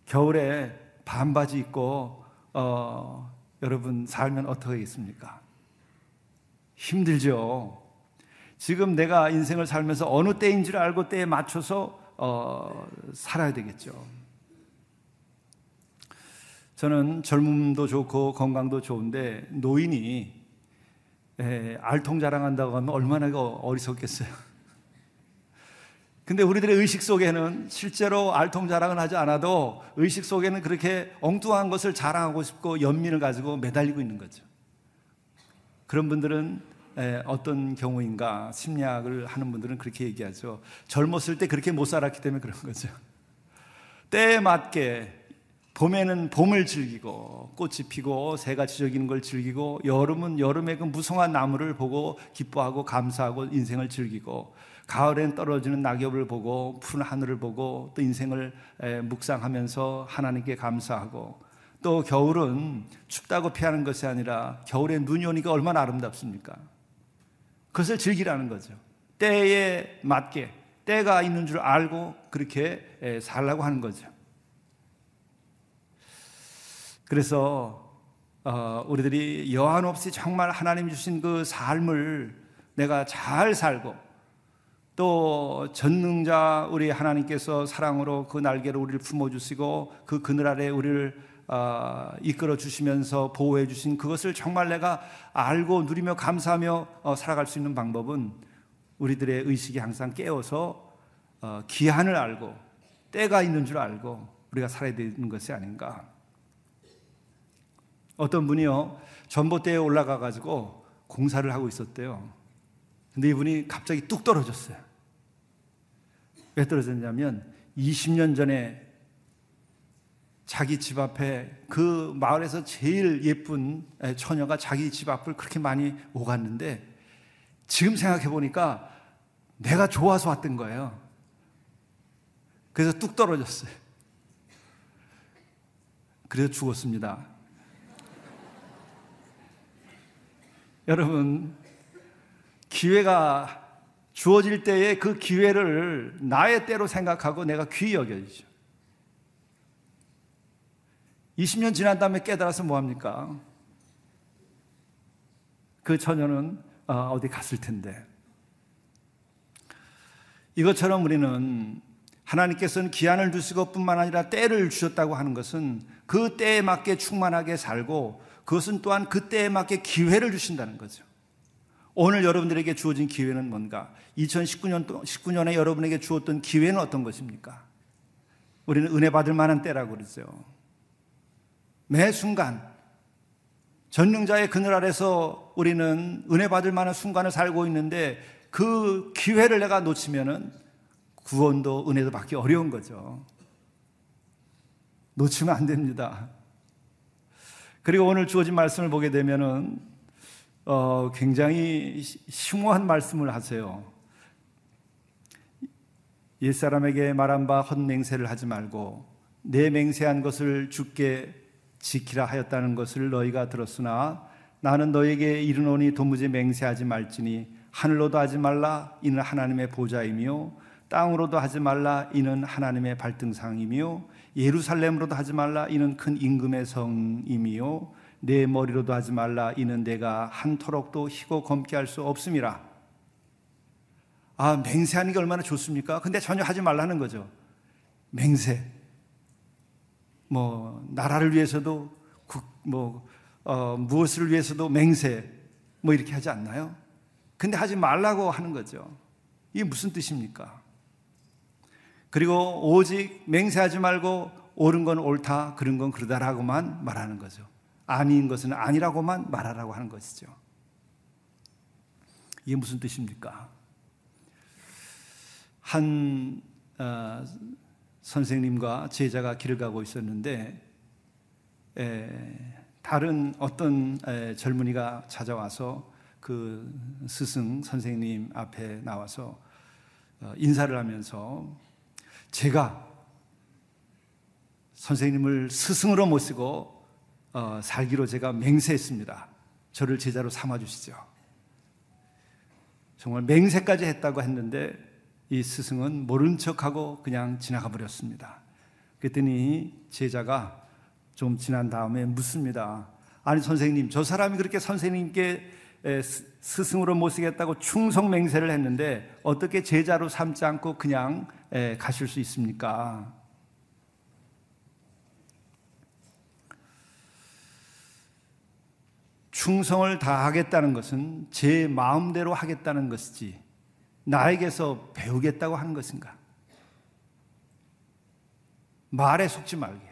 겨울에 반바지 입고 어, 여러분 살면 어떻겠습니까? 힘들죠. 지금 내가 인생을 살면서 어느 때인 줄 알고 때에 맞춰서 어, 살아야 되겠죠. 저는 젊음도 좋고 건강도 좋은데 노인이 에, 알통 자랑한다고 하면 얼마나 어리석겠어요. 근데 우리들의 의식 속에는 실제로 알통 자랑을 하지 않아도 의식 속에는 그렇게 엉뚱한 것을 자랑하고 싶고 연민을 가지고 매달리고 있는 거죠. 그런 분들은 어떤 경우인가 심리학을 하는 분들은 그렇게 얘기하죠. 젊었을 때 그렇게 못 살았기 때문에 그런 거죠. 때에 맞게 봄에는 봄을 즐기고 꽃이 피고 새가 지저귀는 걸 즐기고 여름은 여름의 그 무성한 나무를 보고 기뻐하고 감사하고 인생을 즐기고 가을엔 떨어지는 낙엽을 보고 푸른 하늘을 보고 또 인생을 묵상하면서 하나님께 감사하고 또 겨울은 춥다고 피하는 것이 아니라 겨울에 눈이 오니까 얼마나 아름답습니까? 그것을 즐기라는 거죠. 때에 맞게 때가 있는 줄 알고 그렇게 살라고 하는 거죠. 그래서 어, 우리들이 여한 없이 정말 하나님 주신 그 삶을 내가 잘 살고 또 전능자 우리 하나님께서 사랑으로 그 날개로 우리를 품어 주시고 그 그늘 아래 우리를 어, 이끌어 주시면서 보호해 주신 그것을 정말 내가 알고 누리며 감사하며 어, 살아갈 수 있는 방법은 우리들의 의식이 항상 깨어서 어, 기한을 알고 때가 있는 줄 알고 우리가 살아야 되는 것이 아닌가. 어떤 분이요 전봇대에 올라가 가지고 공사를 하고 있었대요. 근데 이분이 갑자기 뚝 떨어졌어요. 왜 떨어졌냐면 20년 전에 자기 집 앞에 그 마을에서 제일 예쁜 처녀가 자기 집 앞을 그렇게 많이 오갔는데 지금 생각해 보니까 내가 좋아서 왔던 거예요. 그래서 뚝 떨어졌어요. 그래서 죽었습니다. 여러분, 기회가 주어질 때에 그 기회를 나의 때로 생각하고 내가 귀히 여겨야죠. 20년 지난 다음에 깨달아서 뭐합니까? 그 처녀는 어, 어디 갔을 텐데. 이것처럼 우리는 하나님께서는 기한을 두시고 뿐만 아니라 때를 주셨다고 하는 것은 그 때에 맞게 충만하게 살고 그것은 또한 그 때에 맞게 기회를 주신다는 거죠. 오늘 여러분들에게 주어진 기회는 뭔가? 2019년, 19년에 여러분에게 주었던 기회는 어떤 것입니까? 우리는 은혜 받을 만한 때라고 그러죠. 매 순간, 전능자의 그늘 아래서 우리는 은혜 받을 만한 순간을 살고 있는데 그 기회를 내가 놓치면은 구원도 은혜도 받기 어려운 거죠. 놓치면 안 됩니다. 그리고 오늘 주어진 말씀을 보게 되면은 어, 굉장히 심오한 말씀을 하세요. 옛사람에게 말한 바 헛맹세를 하지 말고 내 맹세한 것을 죽게 지키라 하였다는 것을 너희가 들었으나 나는 너에게 이르노니 도무지 맹세하지 말지니 하늘로도 하지 말라 이는 하나님의 보좌이며 땅으로도 하지 말라 이는 하나님의 발등상이며 예루살렘으로도 하지 말라 이는 큰 임금의 성이며 내 머리로도 하지 말라 이는 내가 한토록도 희고 검게 할 수 없음이라. 아, 맹세하는 게 얼마나 좋습니까? 근데 전혀 하지 말라는 거죠. 맹세. 뭐 나라를 위해서도 국, 뭐 어, 무엇을 위해서도 맹세 뭐 이렇게 하지 않나요? 근데 하지 말라고 하는 거죠. 이게 무슨 뜻입니까? 그리고 오직 맹세하지 말고 옳은 건 옳다, 그런 건 그러다라고만 말하는 거죠. 아닌 것은 아니라고만 말하라고 하는 것이죠. 이게 무슨 뜻입니까? 한 어, 선생님과 제자가 길을 가고 있었는데 에, 다른 어떤 에, 젊은이가 찾아와서 그 스승 선생님 앞에 나와서 어, 인사를 하면서 제가 선생님을 스승으로 모시고 어, 살기로 제가 맹세했습니다. 저를 제자로 삼아 주시죠. 정말 맹세까지 했다고 했는데 이 스승은 모른 척하고 그냥 지나가 버렸습니다. 그랬더니 제자가 좀 지난 다음에 묻습니다. 아니 선생님, 저 사람이 그렇게 선생님께 스승으로 모시겠다고 충성 맹세를 했는데 어떻게 제자로 삼지 않고 그냥 가실 수 있습니까? 충성을 다하겠다는 것은 제 마음대로 하겠다는 것이지 나에게서 배우겠다고 하는 것인가? 말에 속지 말게.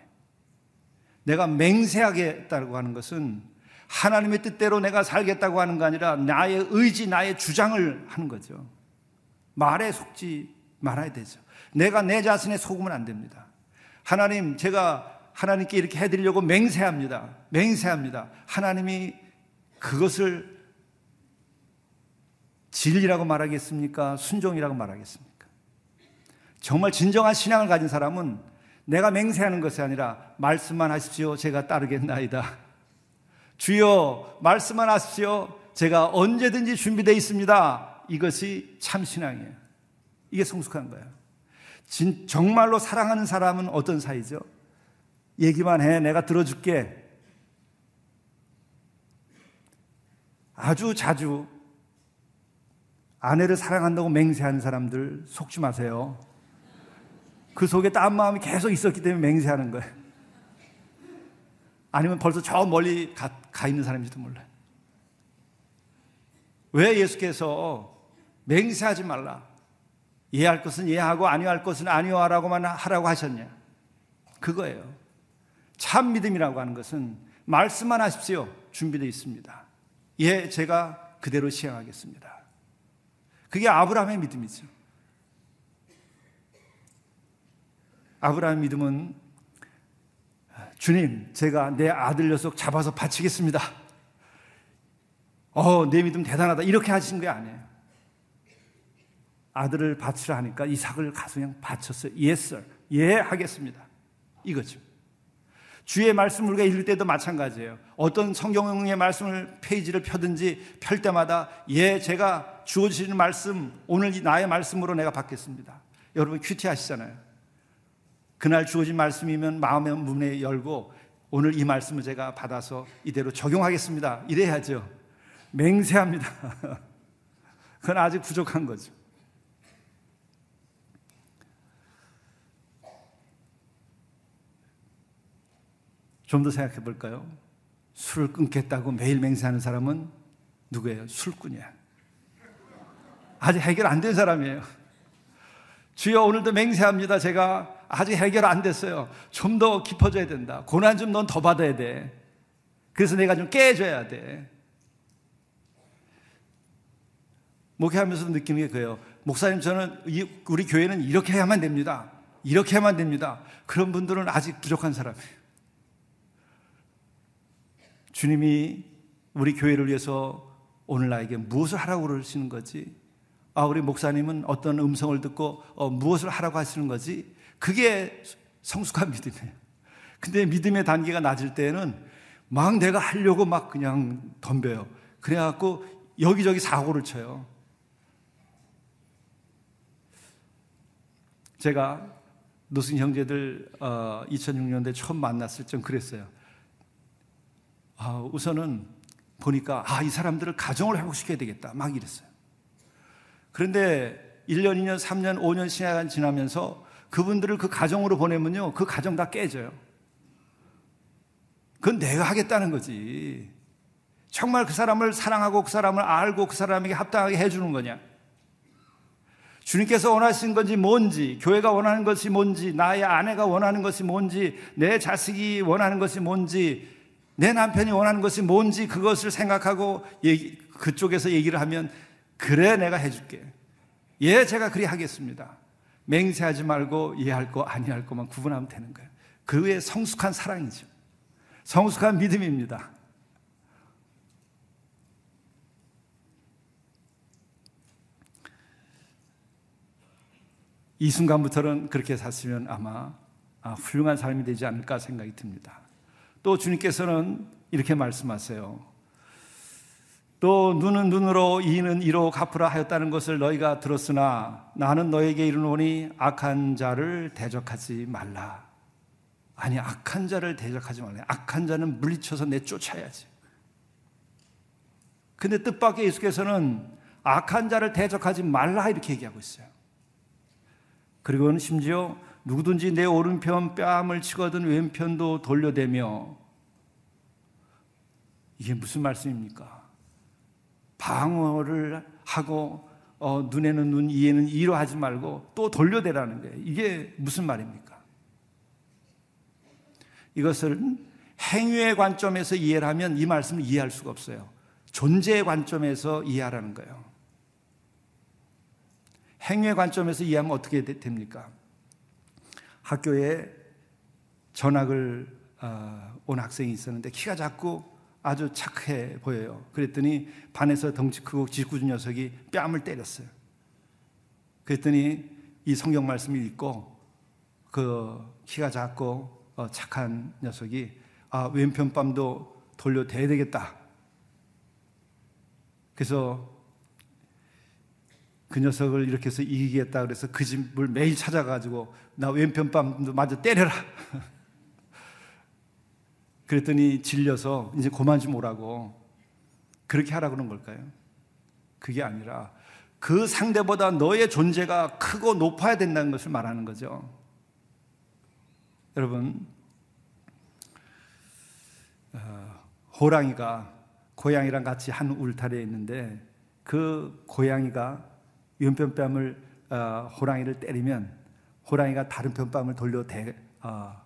내가 맹세하겠다고 하는 것은 하나님의 뜻대로 내가 살겠다고 하는 거 아니라 나의 의지, 나의 주장을 하는 거죠. 말에 속지 말아야 되죠. 내가 내 자신에 속으면 안 됩니다. 하나님, 제가 하나님께 이렇게 해드리려고 맹세합니다. 맹세합니다. 하나님이 그것을 진리라고 말하겠습니까? 순종이라고 말하겠습니까? 정말 진정한 신앙을 가진 사람은 내가 맹세하는 것이 아니라 말씀만 하십시오. 제가 따르겠나이다. 주여 말씀만 하십시오. 제가 언제든지 준비되어 있습니다. 이것이 참 신앙이에요. 이게 성숙한 거예요. 진, 정말로 사랑하는 사람은 어떤 사이죠? 얘기만 해. 내가 들어줄게. 아주 자주 아내를 사랑한다고 맹세하는 사람들 속지 마세요. 그 속에 딴 마음이 계속 있었기 때문에 맹세하는 거예요. 아니면 벌써 저 멀리 가, 가 있는 사람인지도 몰라요. 왜 예수께서 맹세하지 말라. 이해할 것은 이해하고 아니할 것은 아니하라고만 하라고 하셨냐? 그거예요. 참 믿음이라고 하는 것은 말씀만 하십시오. 준비되어 있습니다. 예, 제가 그대로 시행하겠습니다. 그게 아브라함의 믿음이죠. 아브라함의 믿음은 주님, 제가 내 아들 녀석 잡아서 바치겠습니다. 어, 내 믿음 대단하다. 이렇게 하신 게 아니에요. 아들을 바치라 하니까 이삭을 가서 그냥 바쳤어요. Yes. 예, 하겠습니다. 이거죠. 주의 말씀을 우리가 읽을 때도 마찬가지예요. 어떤 성경의 말씀을 페이지를 펴든지 펼 때마다 예, 제가 주어지는 말씀, 오늘 나의 말씀으로 내가 받겠습니다. 여러분 큐티 하시잖아요. 그날 주어진 말씀이면 마음의 문에 열고 오늘 이 말씀을 제가 받아서 이대로 적용하겠습니다. 이래야죠. 맹세합니다. (laughs) 그건 아직 부족한 거죠. 좀 더 생각해 볼까요? 술을 끊겠다고 매일 맹세하는 사람은 누구예요? 술꾼이야. 아직 해결 안 된 사람이에요. 주여 오늘도 맹세합니다. 제가 아직 해결 안 됐어요. 좀 더 깊어져야 된다. 고난 좀 넌 더 받아야 돼. 그래서 내가 좀 깨줘야 돼. 목회하면서도 느끼는 게 그래요. 목사님 저는 우리 교회는 이렇게 해야만 됩니다. 이렇게 해야만 됩니다. 그런 분들은 아직 부족한 사람이에요. 주님이 우리 교회를 위해서 오늘 나에게 무엇을 하라고 그러시는 거지? 아, 우리 목사님은 어떤 음성을 듣고 어, 무엇을 하라고 하시는 거지? 그게 성숙한 믿음이에요. 근데 믿음의 단계가 낮을 때는 막 내가 하려고 막 그냥 덤벼요. 그래갖고 여기저기 사고를 쳐요. 제가 노승 형제들 어, 2006년도에 처음 만났을 때 그랬어요. 아, 우선은 보니까 아, 이 사람들을 가정을 회복시켜야 되겠다. 막 이랬어요. 그런데 1년, 2년, 3년, 5년 시간 지나면서 그분들을 그 가정으로 보내면요. 그 가정 다 깨져요. 그건 내가 하겠다는 거지. 정말 그 사람을 사랑하고 그 사람을 알고 그 사람에게 합당하게 해주는 거냐? 주님께서 원하시는 건지 뭔지, 교회가 원하는 것이 뭔지, 나의 아내가 원하는 것이 뭔지, 내 자식이 원하는 것이 뭔지, 내 남편이 원하는 것이 뭔지 그것을 생각하고 얘기, 그쪽에서 얘기를 하면 그래 내가 해줄게. 예, 제가 그리 하겠습니다. 맹세하지 말고 이해할 거 아니할 거만 구분하면 되는 거예요. 그의 성숙한 사랑이죠. 성숙한 믿음입니다. 이 순간부터는 그렇게 샀으면 아마 아, 훌륭한 삶이 되지 않을까 생각이 듭니다. 또 주님께서는 이렇게 말씀하세요. 또 눈은 눈으로 이는 이로 갚으라 하였다는 것을 너희가 들었으나 나는 너에게 이르노니 악한 자를 대적하지 말라. 아니 악한 자를 대적하지 말라. 악한 자는 물리쳐서 내쫓아야지. 근데 뜻밖의 예수께서는 악한 자를 대적하지 말라 이렇게 얘기하고 있어요. 그리고는 심지어 누구든지 내 오른편 뺨을 치거든 왼편도 돌려대며 이게 무슨 말씀입니까? 방어를 하고 어, 눈에는 눈, 이에는 이로 하지 말고 또 돌려대라는 거예요. 이게 무슨 말입니까? 이것을 행위의 관점에서 이해를 하면 이 말씀을 이해할 수가 없어요. 존재의 관점에서 이해하라는 거예요. 행위의 관점에서 이해하면 어떻게 됩니까? 학교에 전학을 어, 온 학생이 있었는데 키가 작고 아주 착해 보여요. 그랬더니 반에서 덩치 크고 짓궂은 녀석이 뺨을 때렸어요. 그랬더니 이 성경 말씀을 읽고 그 키가 작고 어, 착한 녀석이 아 왼편 뺨도 돌려 대야 되겠다. 그래서 그 녀석을 이렇게 해서 이기겠다 그래서 그 집을 매일 찾아가지고 나 왼편 뺨도 마저 때려라. (laughs) 그랬더니 질려서 이제 그만 좀 오라고 그렇게 하라 그런 걸까요? 그게 아니라 그 상대보다 너의 존재가 크고 높아야 된다는 것을 말하는 거죠. 여러분, 어, 호랑이가 고양이랑 같이 한 울타리에 있는데 그 고양이가 왼편뺨을 어, 호랑이를 때리면 호랑이가 다른 편뺨을 돌려 대, 어,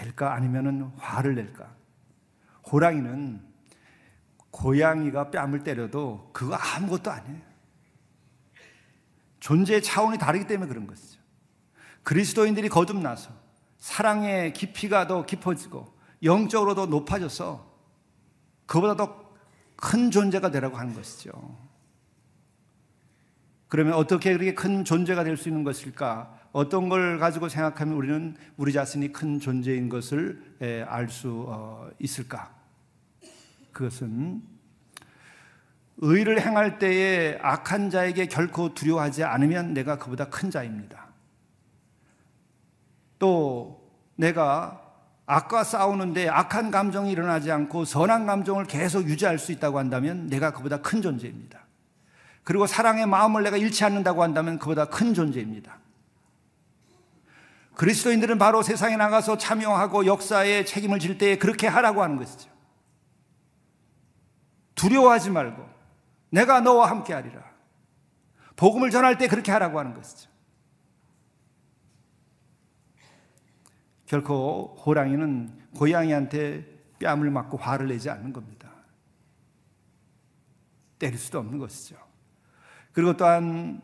될까 아니면은 화를 낼까? 호랑이는 고양이가 뺨을 때려도 그거 아무것도 아니에요. 존재의 차원이 다르기 때문에 그런 것이죠. 그리스도인들이 거듭나서 사랑의 깊이가 더 깊어지고 영적으로 더 높아져서 그보다 더 큰 존재가 되라고 하는 것이죠. 그러면 어떻게 그렇게 큰 존재가 될 수 있는 것일까? 어떤 걸 가지고 생각하면 우리는 우리 자신이 큰 존재인 것을 알수 어, 있을까? 그것은 의를 행할 때에 악한 자에게 결코 두려워하지 않으면 내가 그보다 큰 자입니다. 또 내가 악과 싸우는데 악한 감정이 일어나지 않고 선한 감정을 계속 유지할 수 있다고 한다면 내가 그보다 큰 존재입니다. 그리고 사랑의 마음을 내가 잃지 않는다고 한다면 그보다 큰 존재입니다. 그리스도인들은 바로 세상에 나가서 참여하고 역사에 책임을 질 때에 그렇게 하라고 하는 것이죠. 두려워하지 말고 내가 너와 함께 하리라. 복음을 전할 때 그렇게 하라고 하는 것이죠. 결코 호랑이는 고양이한테 뺨을 맞고 화를 내지 않는 겁니다. 때릴 수도 없는 것이죠. 그리고 또한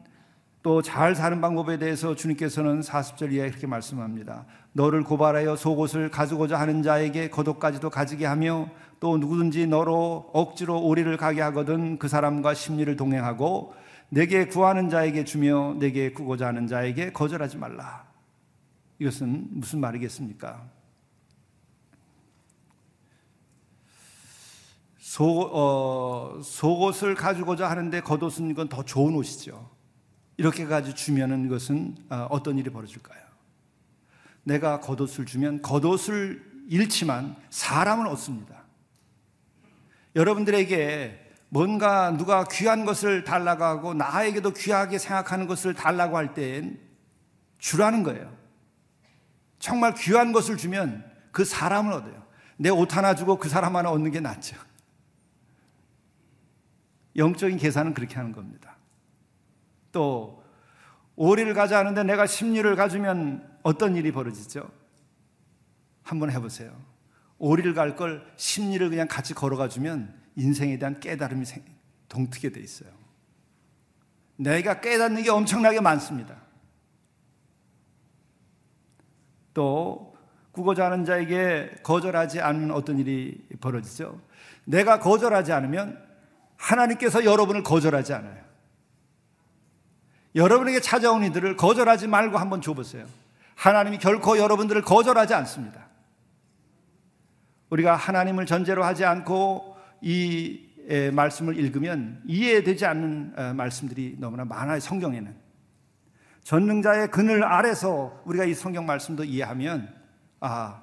또 잘 사는 방법에 대해서 주님께서는 40절 이하에 그렇게 말씀합니다. 너를 고발하여 속옷을 가지고자 하는 자에게 겉옷까지도 가지게 하며 또 누구든지 너로 억지로 오리를 가게 하거든 그 사람과 심리를 동행하고 내게 구하는 자에게 주며 내게 구고자 하는 자에게 거절하지 말라. 이것은 무슨 말이겠습니까? 속, 어, 속옷을 가지고자 하는데 겉옷은 이건 더 좋은 옷이죠. 이렇게 가지고 주면은 이것은 어, 어떤 일이 벌어질까요? 내가 겉옷을 주면 겉옷을 잃지만 사람은 얻습니다. 여러분들에게 뭔가 누가 귀한 것을 달라고 하고 나에게도 귀하게 생각하는 것을 달라고 할땐 주라는 거예요. 정말 귀한 것을 주면 그 사람을 얻어요. 내 옷 하나 주고 그 사람 하나 얻는 게 낫죠. 영적인 계산은 그렇게 하는 겁니다. 또 오리를 가자 하는데 내가 심리를 가지면 어떤 일이 벌어지죠? 한번 해보세요. 오리를 갈걸 심리를 그냥 같이 걸어가 주면 인생에 대한 깨달음이 동트게 돼 있어요. 내가 깨닫는 게 엄청나게 많습니다. 또 구고자 하는 자에게 거절하지 않는 어떤 일이 벌어지죠. 내가 거절하지 않으면 하나님께서 여러분을 거절하지 않아요. 여러분에게 찾아온 이들을 거절하지 말고 한번 줘보세요. 하나님이 결코 여러분들을 거절하지 않습니다. 우리가 하나님을 전제로 하지 않고 이 말씀을 읽으면 이해되지 않는 말씀들이 너무나 많아요, 성경에는. 전능자의 그늘 아래서 우리가 이 성경 말씀도 이해하면 아,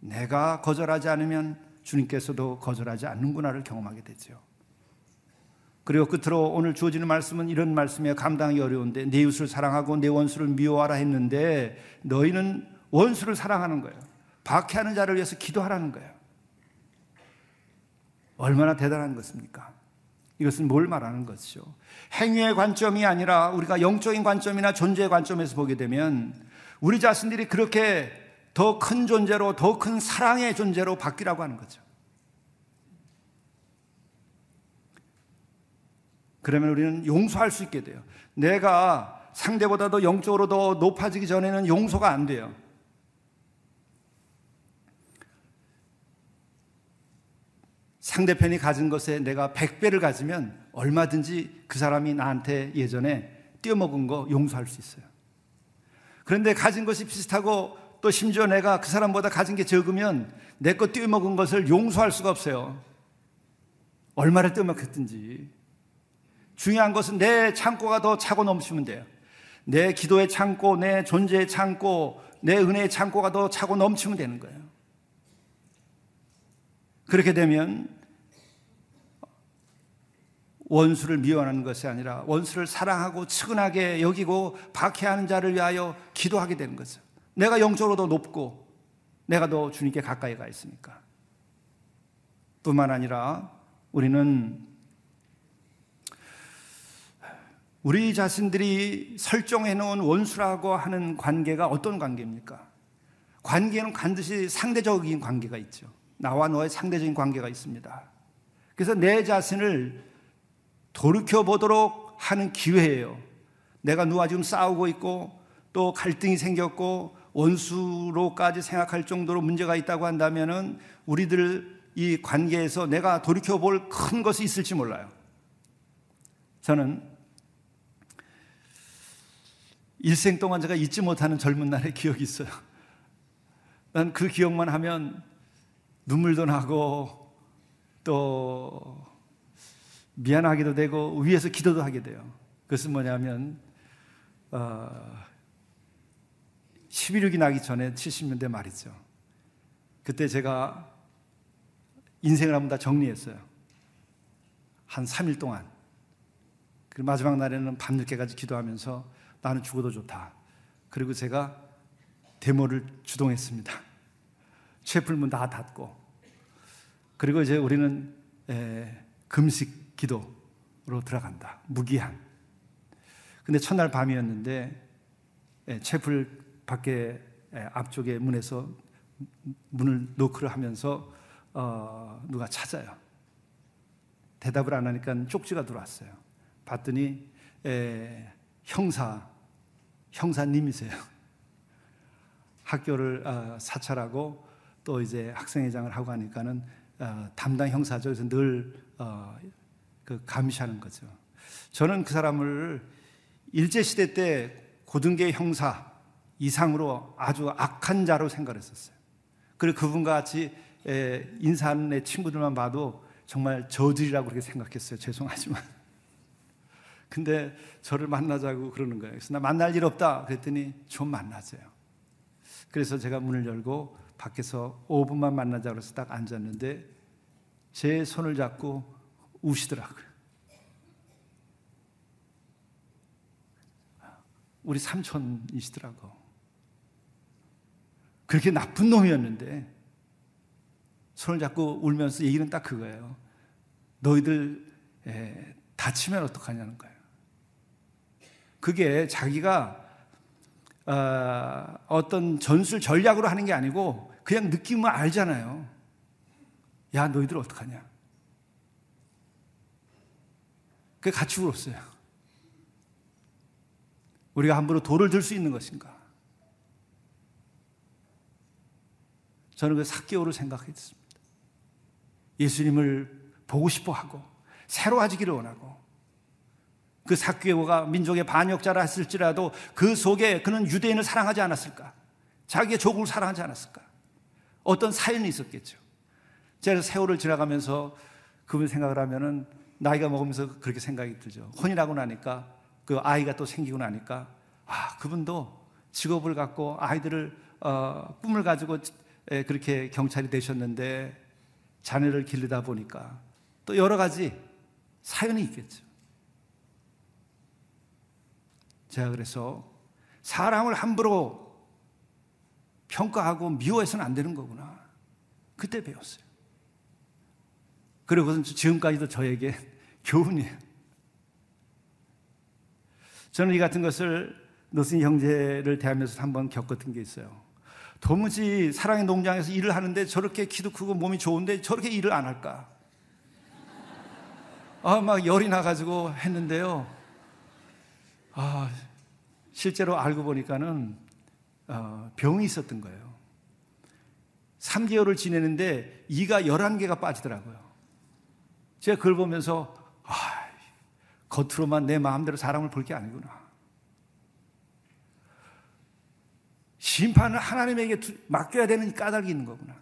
내가 거절하지 않으면 주님께서도 거절하지 않는구나를 경험하게 되죠. 그리고 끝으로 오늘 주어지는 말씀은 이런 말씀에 감당이 어려운데 내 이웃을 사랑하고 내 원수를 미워하라 했는데 너희는 원수를 사랑하는 거예요. 박해하는 자를 위해서 기도하라는 거예요. 얼마나 대단한 것입니까? 이것은 뭘 말하는 것이죠? 행위의 관점이 아니라 우리가 영적인 관점이나 존재의 관점에서 보게 되면 우리 자신들이 그렇게 더 큰 존재로 더 큰 사랑의 존재로 바뀌라고 하는 거죠. 그러면 우리는 용서할 수 있게 돼요. 내가 상대보다 더 영적으로 더 높아지기 전에는 용서가 안 돼요. 상대편이 가진 것에 내가 100배를 가지면 얼마든지 그 사람이 나한테 예전에 뛰어먹은 거 용서할 수 있어요. 그런데 가진 것이 비슷하고 또 심지어 내가 그 사람보다 가진 게 적으면 내 거 뛰어먹은 것을 용서할 수가 없어요. 얼마를 뛰어먹혔든지. 중요한 것은 내 창고가 더 차고 넘치면 돼요. 내 기도의 창고, 내 존재의 창고, 내 은혜의 창고가 더 차고 넘치면 되는 거예요. 그렇게 되면 원수를 미워하는 것이 아니라 원수를 사랑하고 측은하게 여기고 박해하는 자를 위하여 기도하게 되는 거죠. 내가 영적으로 더 높고 내가 더 주님께 가까이 가 있으니까. 뿐만 아니라 우리는 우리 자신들이 설정해 놓은 원수라고 하는 관계가 어떤 관계입니까? 관계는 반드시 상대적인 관계가 있죠. 나와 너의 상대적인 관계가 있습니다. 그래서 내 자신을 돌이켜 보도록 하는 기회예요. 내가 누가 지금 싸우고 있고 또 갈등이 생겼고 원수로까지 생각할 정도로 문제가 있다고 한다면은 우리들 이 관계에서 내가 돌이켜 볼 큰 것이 있을지 몰라요. 저는 일생 동안 제가 잊지 못하는 젊은 날의 기억이 있어요. 난 그 기억만 하면 눈물도 나고 또 미안하기도 되고 위에서 기도도 하게 돼요. 그것은 뭐냐면 어, 11.6이 나기 전에 70년대 말이죠. 그때 제가 인생을 한번 다 정리했어요. 한 3일 동안. 그리고 마지막 날에는 밤늦게까지 기도하면서 나는 죽어도 좋다. 그리고 제가 데모를 주동했습니다. 채플문 다 닫고. 그리고 이제 우리는 에, 금식 기도로 들어간다. 무기한. 근데 첫날 밤이었는데 에, 채플 밖에 에, 앞쪽에 문에서 문을 노크를 하면서 어, 누가 찾아요. 대답을 안 하니까 쪽지가 들어왔어요. 봤더니 에, 형사 형사님이세요. (laughs) 학교를 어, 사찰하고 또 이제 학생회장을 하고 하니까는 어, 담당 형사죠. 그래서 늘 어, 그 감시하는 거죠. 저는 그 사람을 일제 시대 때 고등계 형사 이상으로 아주 악한 자로 생각했었어요. 그리고 그분과 같이 인사하는 내 친구들만 봐도 정말 저들이라고 그렇게 생각했어요. (laughs) 죄송하지만. 근데 저를 만나자고 그러는 거예요. 그래서 나 만날 일 없다. 그랬더니 좀 만나세요. 그래서 제가 문을 열고 밖에서 5분만 만나자 그래서 딱 앉았는데 제 손을 잡고 우시더라고요. 우리 삼촌이시더라고. 그렇게 나쁜 놈이었는데 손을 잡고 울면서 얘기는 딱 그거예요. 너희들 다치면 어떡하냐는 거예요. 그게 자기가 어, 떤 전술 전략으로 하는 게 아니고 그냥 느낌을 알잖아요. 야, 너희들 어떡하냐? 그 같이 울었어요. 우리가 함부로 돌을 들 수 있는 것인가? 저는 그 사개오를 생각했습니다. 예수님을 보고 싶어 하고, 새로워지기를 원하고, 그 사개오가 민족의 반역자라 했을지라도 그 속에 그는 유대인을 사랑하지 않았을까? 자기의 조국을 사랑하지 않았을까? 어떤 사연이 있었겠죠. 제가 세월을 지나가면서 그분 생각을 하면은 나이가 먹으면서 그렇게 생각이 들죠. 혼이라고 나니까 그 아이가 또 생기고 나니까 아 그분도 직업을 갖고 아이들을 어, 꿈을 가지고 그렇게 경찰이 되셨는데 자녀를 기르다 보니까 또 여러 가지 사연이 있겠죠. 제가 그래서 사람을 함부로 평가하고 미워해서는 안 되는 거구나. 그때 배웠어요. 그리고 그것은 지금까지도 저에게 (laughs) 교훈이에요. 저는 이 같은 것을 노승희 형제를 대하면서 한 번 겪었던 게 있어요. 도무지 사랑의 농장에서 일을 하는데 저렇게 키도 크고 몸이 좋은데 저렇게 일을 안 할까? 아, 막 열이 나가지고 했는데요. 아, 실제로 알고 보니까는 어, 병이 있었던 거예요. 3개월을 지내는데 이가 11개가 빠지더라고요. 제가 그걸 보면서 아, 겉으로만 내 마음대로 사람을 볼 게 아니구나. 심판을 하나님에게 맡겨야 되는 까닭이 있는 거구나.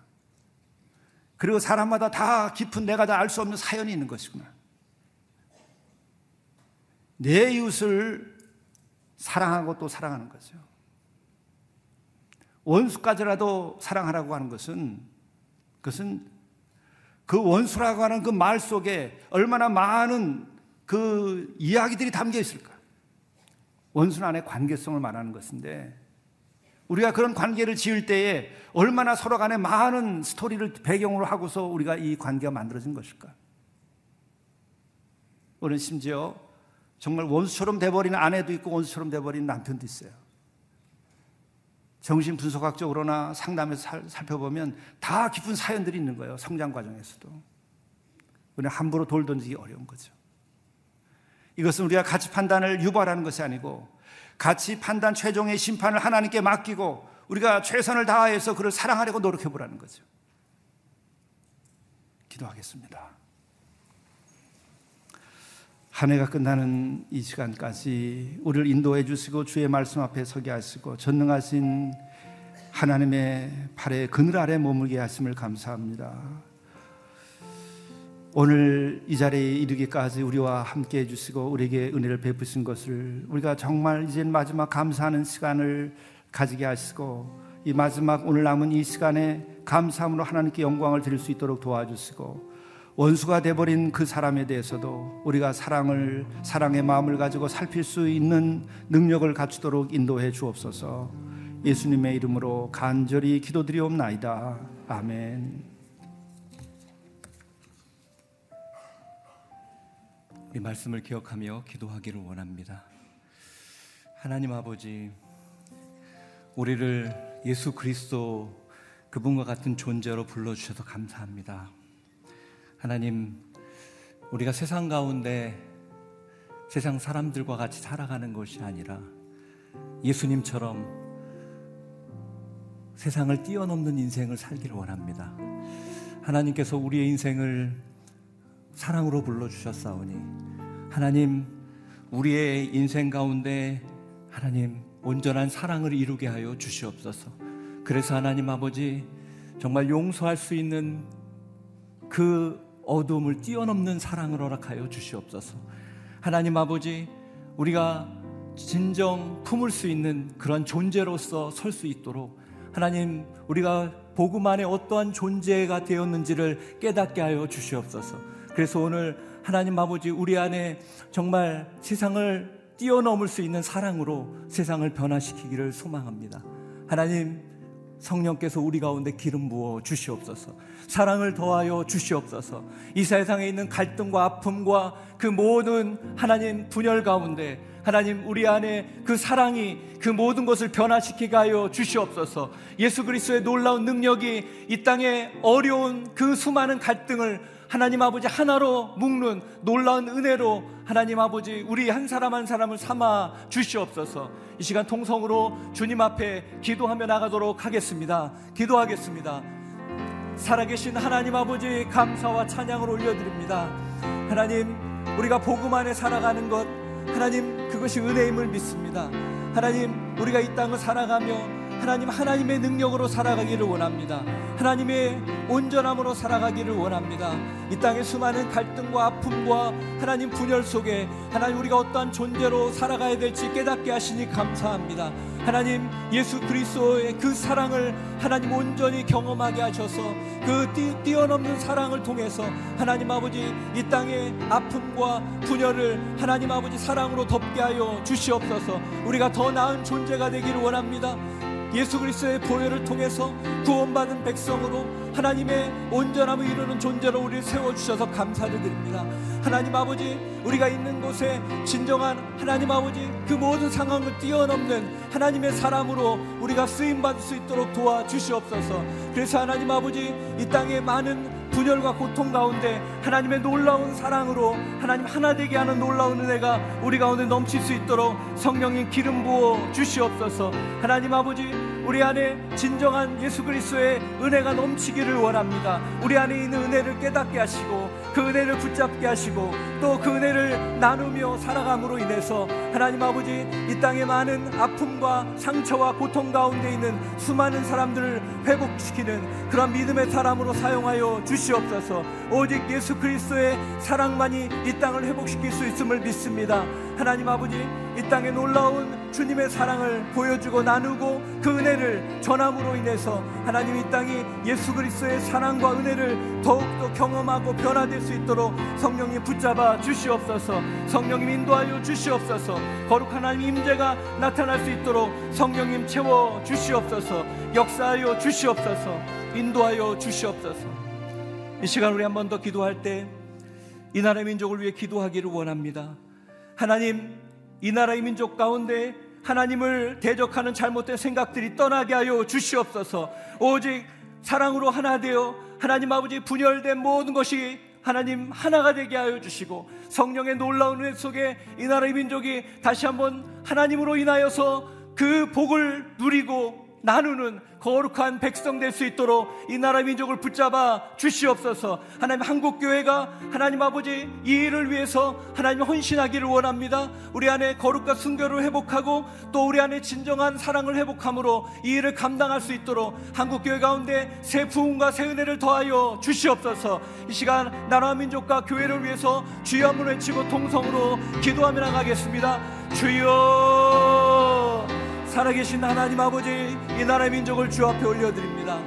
그리고 사람마다 다 깊은 내가 다 알 수 없는 사연이 있는 것이구나. 내 이웃을 사랑하고 또 사랑하는 거죠. 원수까지라도 사랑하라고 하는 것은 그것은 그 원수라고 하는 그 말 속에 얼마나 많은 그 이야기들이 담겨 있을까? 원수 안에 관계성을 말하는 것인데 우리가 그런 관계를 지을 때에 얼마나 서로 간에 많은 스토리를 배경으로 하고서 우리가 이 관계가 만들어진 것일까? 우리는 심지어 정말 원수처럼 돼버린 아내도 있고 원수처럼 돼버린 남편도 있어요. 정신 분석학적으로나 상담에서 살펴보면 다 깊은 사연들이 있는 거예요. 성장 과정에서도. 우리는 함부로 돌 던지기 어려운 거죠. 이것은 우리가 가치 판단을 유발하는 것이 아니고 가치 판단 최종의 심판을 하나님께 맡기고 우리가 최선을 다해서 그를 사랑하려고 노력해 보라는 거죠. 기도하겠습니다. 한 해가 끝나는 이 시간까지 우리를 인도해 주시고 주의 말씀 앞에 서게 하시고 전능하신 하나님의 팔에 그늘 아래 머물게 하심을 감사합니다. 오늘 이 자리에 이르기까지 우리와 함께 해주시고 우리에게 은혜를 베푸신 것을 우리가 정말 이제 마지막 감사하는 시간을 가지게 하시고 이 마지막 오늘 남은 이 시간에 감사함으로 하나님께 영광을 드릴 수 있도록 도와주시고 원수가 돼버린 그 사람에 대해서도 우리가 사랑을 사랑의 마음을 가지고 살필 수 있는 능력을 갖추도록 인도해 주옵소서. 예수님의 이름으로 간절히 기도드리옵나이다. 아멘. 이 말씀을 기억하며 기도하기를 원합니다. 하나님 아버지, 우리를 예수 그리스도 그분과 같은 존재로 불러 주셔서 감사합니다. 하나님, 우리가 세상 가운데 세상 사람들과 같이 살아가는 것이 아니라 예수님처럼 세상을 뛰어넘는 인생을 살기를 원합니다. 하나님께서 우리의 인생을 사랑으로 불러주셨사오니 하나님, 우리의 인생 가운데 하나님 온전한 사랑을 이루게 하여 주시옵소서. 그래서 하나님 아버지 정말 용서할 수 있는 그 어둠을 뛰어넘는 사랑을 허락하여 주시옵소서. 하나님 아버지, 우리가 진정 품을 수 있는 그런 존재로서 설 수 있도록 하나님, 우리가 복음 안에 어떠한 존재가 되었는지를 깨닫게 하여 주시옵소서. 그래서 오늘 하나님 아버지, 우리 안에 정말 세상을 뛰어넘을 수 있는 사랑으로 세상을 변화시키기를 소망합니다. 하나님, 성령께서 우리 가운데 기름 부어 주시옵소서. 사랑을 더하여 주시옵소서. 이 세상에 있는 갈등과 아픔과 그 모든 하나님 분열 가운데 하나님 우리 안에 그 사랑이 그 모든 것을 변화시키게 하여 주시옵소서. 예수 그리스도의 놀라운 능력이 이 땅에 어려운 그 수많은 갈등을 하나님 아버지 하나로 묶는 놀라운 은혜로 하나님 아버지 우리 한 사람 한 사람을 삼아 주시옵소서. 이 시간 통성으로 주님 앞에 기도하며 나가도록 하겠습니다. 기도하겠습니다. 살아계신 하나님 아버지 감사와 찬양을 올려드립니다. 하나님 우리가 복음 안에 살아가는 것 하나님 그것이 은혜임을 믿습니다. 하나님 우리가 이 땅을 살아가며 하나님 하나님의 능력으로 살아가기를 원합니다. 하나님의 온전함으로 살아가기를 원합니다. 이 땅의 수많은 갈등과 아픔과 하나님 분열 속에 하나님 우리가 어떠한 존재로 살아가야 될지 깨닫게 하시니 감사합니다. 하나님 예수 그리스도의 그 사랑을 하나님 온전히 경험하게 하셔서 그 뛰, 어넘는 사랑을 통해서 하나님 아버지 이 땅의 아픔과 분열을 하나님 아버지 사랑으로 덮게 하여 주시옵소서 우리가 더 나은 존재가 되기를 원합니다. 예수 그리스도의 보혈을 통해서 구원받은 백성으로 하나님의 온전함을 이루는 존재로 우리를 세워주셔서 감사를 드립니다. 하나님 아버지, 우리가 있는 곳에 진정한 하나님 아버지, 그 모든 상황을 뛰어넘는 하나님의 사람으로 우리가 쓰임받을 수 있도록 도와주시옵소서. 그래서 하나님 아버지, 이 땅에 많은 분열과 고통 가운데 하나님의 놀라운 사랑으로 하나님 하나 되게 하는 놀라운 은혜가 우리 가운데 넘칠 수 있도록 성령님 기름 부어 주시옵소서. 하나님 아버지 우리 안에 진정한 예수 그리스도의 은혜가 넘치기를 원합니다. 우리 안에 있는 은혜를 깨닫게 하시고 그 은혜를 붙잡게 하시고 또 그 은혜를 나누며 살아감으로 인해서 하나님 아버지 이 땅에 많은 아픔과 상처와 고통 가운데 있는 수많은 사람들을 회복시키는 그런 믿음의 사람으로 사용하여 주시옵소서. 오직 예수 그리스도의 사랑만이 이 땅을 회복시킬 수 있음을 믿습니다. 하나님 아버지 이 땅에 놀라운 주님의 사랑을 보여주고 나누고 그 은혜를 전함으로 인해서 하나님 이 땅이 예수 그리스도의 사랑과 은혜를 더욱더 경험하고 변화될 수 있도록 성령님 붙잡아 주시옵소서. 성령님 인도하여 주시옵소서. 거룩 하나님 임재가 나타날 수 있도록 성령님 채워 주시옵소서. 역사하여 주시옵소서. 인도하여 주시옵소서. 이 시간 우리 한 번 더 기도할 때 이 나라 민족을 위해 기도하기를 원합니다 하나님 이 나라의 민족 가운데 하나님을 대적하는 잘못된 생각들이 떠나게 하여 주시옵소서. 오직 사랑으로 하나 되어 하나님 아버지 분열된 모든 것이 하나님 하나가 되게 하여 주시고 성령의 놀라운 은혜 속에 이 나라의 민족이 다시 한번 하나님으로 인하여서 그 복을 누리고 나누는 거룩한 백성 될 수 있도록 이 나라 민족을 붙잡아 주시옵소서. 하나님 한국 교회가 하나님 아버지 이 일을 위해서 하나님 헌신하기를 원합니다. 우리 안에 거룩과 순결을 회복하고 또 우리 안에 진정한 사랑을 회복함으로 이 일을 감당할 수 있도록 한국 교회 가운데 새 부흥과 새 은혜를 더하여 주시옵소서. 이 시간 나라 민족과 교회를 위해서 주여 한번 외치고 통성으로 기도하며 나가겠습니다. 주여 살아계신 하나님 아버지 이 나라의 민족을 주 앞에 올려드립니다.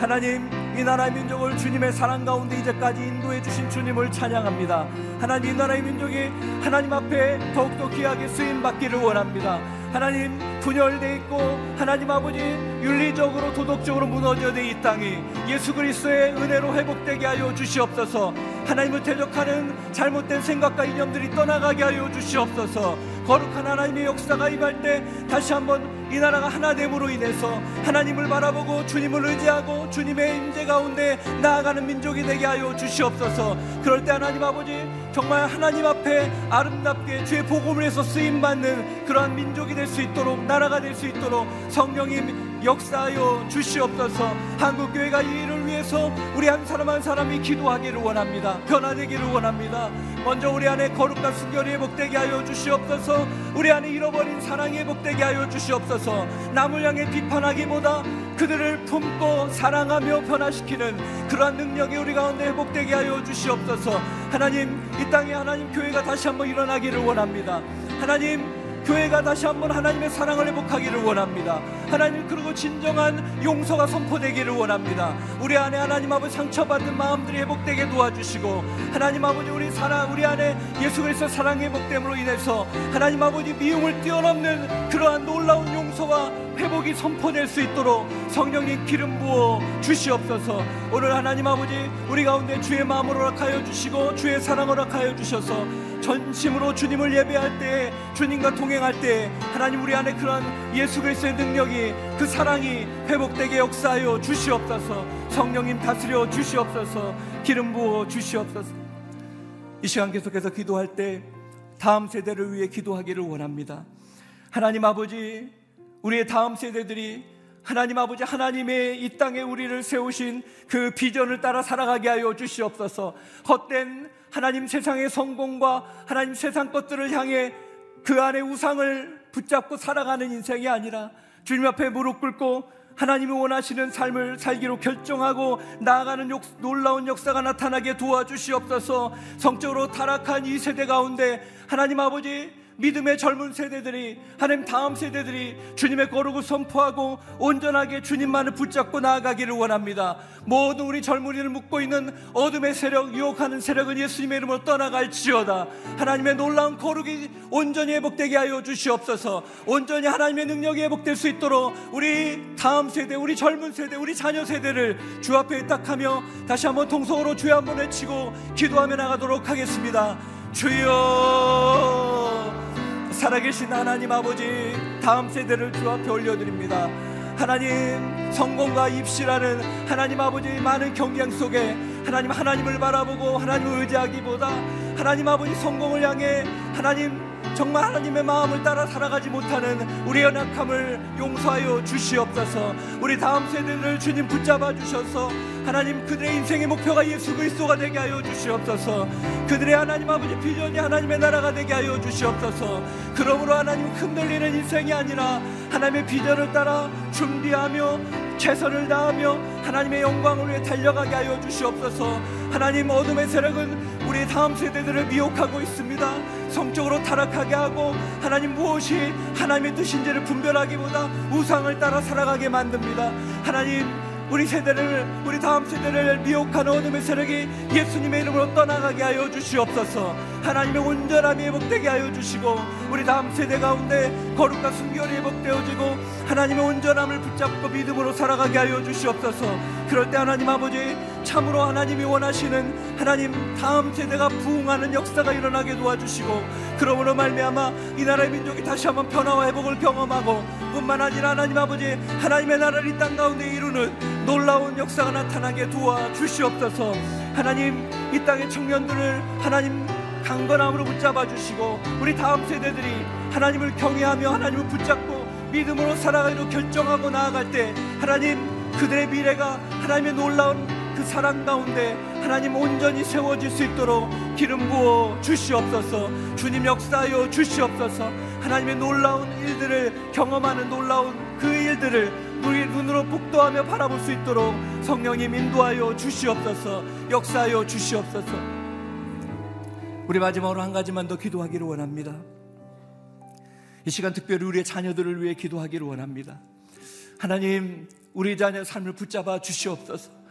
하나님 이 나라의 민족을 주님의 사랑 가운데 이제까지 인도해 주신 주님을 찬양합니다. 하나님 이 나라의 민족이 하나님 앞에 더욱더 귀하게 쓰임 받기를 원합니다. 하나님 분열돼 있고 하나님 아버지 윤리적으로 도덕적으로 무너져 된 이 땅이 예수 그리스도의 은혜로 회복되게 하여 주시옵소서. 하나님을 대적하는 잘못된 생각과 이념들이 떠나가게 하여 주시옵소서 거룩한 하나님의 역사가 임할 때 다시 한번 이 나라가 하나됨으로 인해서 하나님을 바라보고 주님을 의지하고 주님의 임재 가운데 나아가는 민족이 되게 하여 주시옵소서. 그럴 때 하나님 아버지 정말 하나님 앞에 아름답게 주의 복음을 해서 쓰임 받는 그러한 민족이 될 수 있도록 나라가 될 수 있도록 성령님 역사하여 주시옵소서. 한국 교회가 이 일을 위해서 우리 한 사람 한 사람이 기도하기를 원합니다. 변화되기를 원합니다. 먼저 우리 안에 거룩과 순결이 회복되게 하여 주시옵소서. 우리 안에 잃어버린 사랑이 회복되게 하여 주시옵소서. 남을 향해 비판하기보다 그들을 품고 사랑하며 변화시키는 그러한 능력이 우리 가운데 회복되게 하여 주시옵소서. 하나님 이 땅에 하나님 교회가 다시 한번 일어나기를 원합니다. 하나님 교회가 다시 한번 하나님의 사랑을 회복하기를 원합니다. 하나님 그리고 진정한 용서가 선포되기를 원합니다. 우리 안에 하나님 아버지 상처받은 마음들이 회복되게 도와주시고 하나님 아버지 우리 사랑 우리 안에 예수 그리스도 사랑 회복됨으로 인해서 하나님 아버지 미움을 뛰어넘는 그러한 놀라운 용서와 회복이 선포될 수 있도록 성령님 기름 부어 주시옵소서. 오늘 하나님 아버지 우리 가운데 주의 마음을 허락하여 주시고 주의 사랑을 허락하여 주셔서 전심으로 주님을 예배할 때 주님과 동행할 때 하나님 우리 안에 그런 예수 그리스도의 능력이 그 사랑이 회복되게 역사하여 주시옵소서. 성령님 다스려 주시옵소서. 기름 부어 주시옵소서. 이 시간 계속해서 기도할 때 다음 세대를 위해 기도하기를 원합니다. 하나님 아버지 우리의 다음 세대들이 하나님 아버지 하나님의 이 땅에 우리를 세우신 그 비전을 따라 살아가게 하여 주시옵소서. 헛된 하나님 세상의 성공과 하나님 세상 것들을 향해 그 안에 우상을 붙잡고 살아가는 인생이 아니라 주님 앞에 무릎 꿇고 하나님이 원하시는 삶을 살기로 결정하고 나아가는 역, 놀라운 역사가 나타나게 도와주시옵소서. 성적으로 타락한 이 세대 가운데 하나님 아버지 믿음의 젊은 세대들이 하나님 다음 세대들이 주님의 거룩을 선포하고 온전하게 주님만을 붙잡고 나아가기를 원합니다. 모든 우리 젊은이를 묶고 있는 어둠의 세력, 유혹하는 세력은 예수님의 이름으로 떠나갈지어다. 하나님의 놀라운 거룩이 온전히 회복되게 하여 주시옵소서. 온전히 하나님의 능력이 회복될 수 있도록 우리 다음 세대, 우리 젊은 세대, 우리 자녀 세대를 주 앞에 딱하며 다시 한번 통성으로 주여 한번 외치고 기도하며 나가도록 하겠습니다. 주여 살아계신 하나님 아버지 다음 세대를 주 앞에 올려드립니다 하나님 성공과 입시라는 하나님 아버지 많은 경쟁 속에 하나님 하나님을 바라보고 하나님을 의지하기보다 하나님 아버지 성공을 향해 하나님 정말 하나님의 마음을 따라 살아가지 못하는 우리 연약함을 용서하여 주시옵소서. 우리 다음 세대를 주님 붙잡아 주셔서 하나님 그들의 인생의 목표가 예수 그리스도가 되게 하여 주시옵소서. 그들의 하나님 아버지 비전이 하나님의 나라가 되게 하여 주시옵소서. 그러므로 하나님 흔들리는 인생이 아니라 하나님의 비전을 따라 준비하며 최선을 다하며 하나님의 영광을 위해 달려가게 하여 주시옵소서. 하나님 어둠의 세력은 우리 다음 세대들을 미혹하고 있습니다. 성적으로 타락하게 하고 하나님 무엇이 하나님의 뜻인지를 분별하기보다 우상을 따라 살아가게 만듭니다. 하나님 우리 세대를 우리 다음 세대를 미혹하는 어둠의 세력이 예수님의 이름으로 떠나가게 하여 주시옵소서. 하나님의 온전함이 회복되게 하여 주시고 우리 다음 세대 가운데 거룩과 순결이 회복되어지고 하나님의 온전함을 붙잡고 믿음으로 살아가게 하여 주시옵소서. 그럴 때 하나님 아버지 참으로 하나님이 원하시는 하나님 다음 세대가 부흥하는 역사가 일어나게 도와주시고 그러므로 말미암아 이 나라의 민족이 다시 한번 변화와 회복을 경험하고 뿐만 아니라 하나님 아버지 하나님의 나라를 이 땅 가운데 이루는 놀라운 역사가 나타나게 도와주시옵소서 하나님 이 땅의 청년들을 하나님 강건함으로 붙잡아 주시고 우리 다음 세대들이 하나님을 경외하며 하나님을 붙잡고 믿음으로 살아가기로 결정하고 나아갈 때 하나님 그들의 미래가 하나님의 놀라운 그 사랑 가운데 하나님 온전히 세워질 수 있도록 기름 부어 주시옵소서. 주님 역사하여 주시옵소서. 하나님의 놀라운 일들을 경험하는 놀라운 그 일들을 우리 눈으로 복도하며 바라볼 수 있도록 성령님 인도하여 주시옵소서. 역사하여 주시옵소서. 우리 마지막으로 한 가지만 더 기도하기를 원합니다 이 시간 특별히 우리의 자녀들을 위해 기도하기를 원합니다 하나님 우리 자녀 삶을 붙잡아 주시옵소서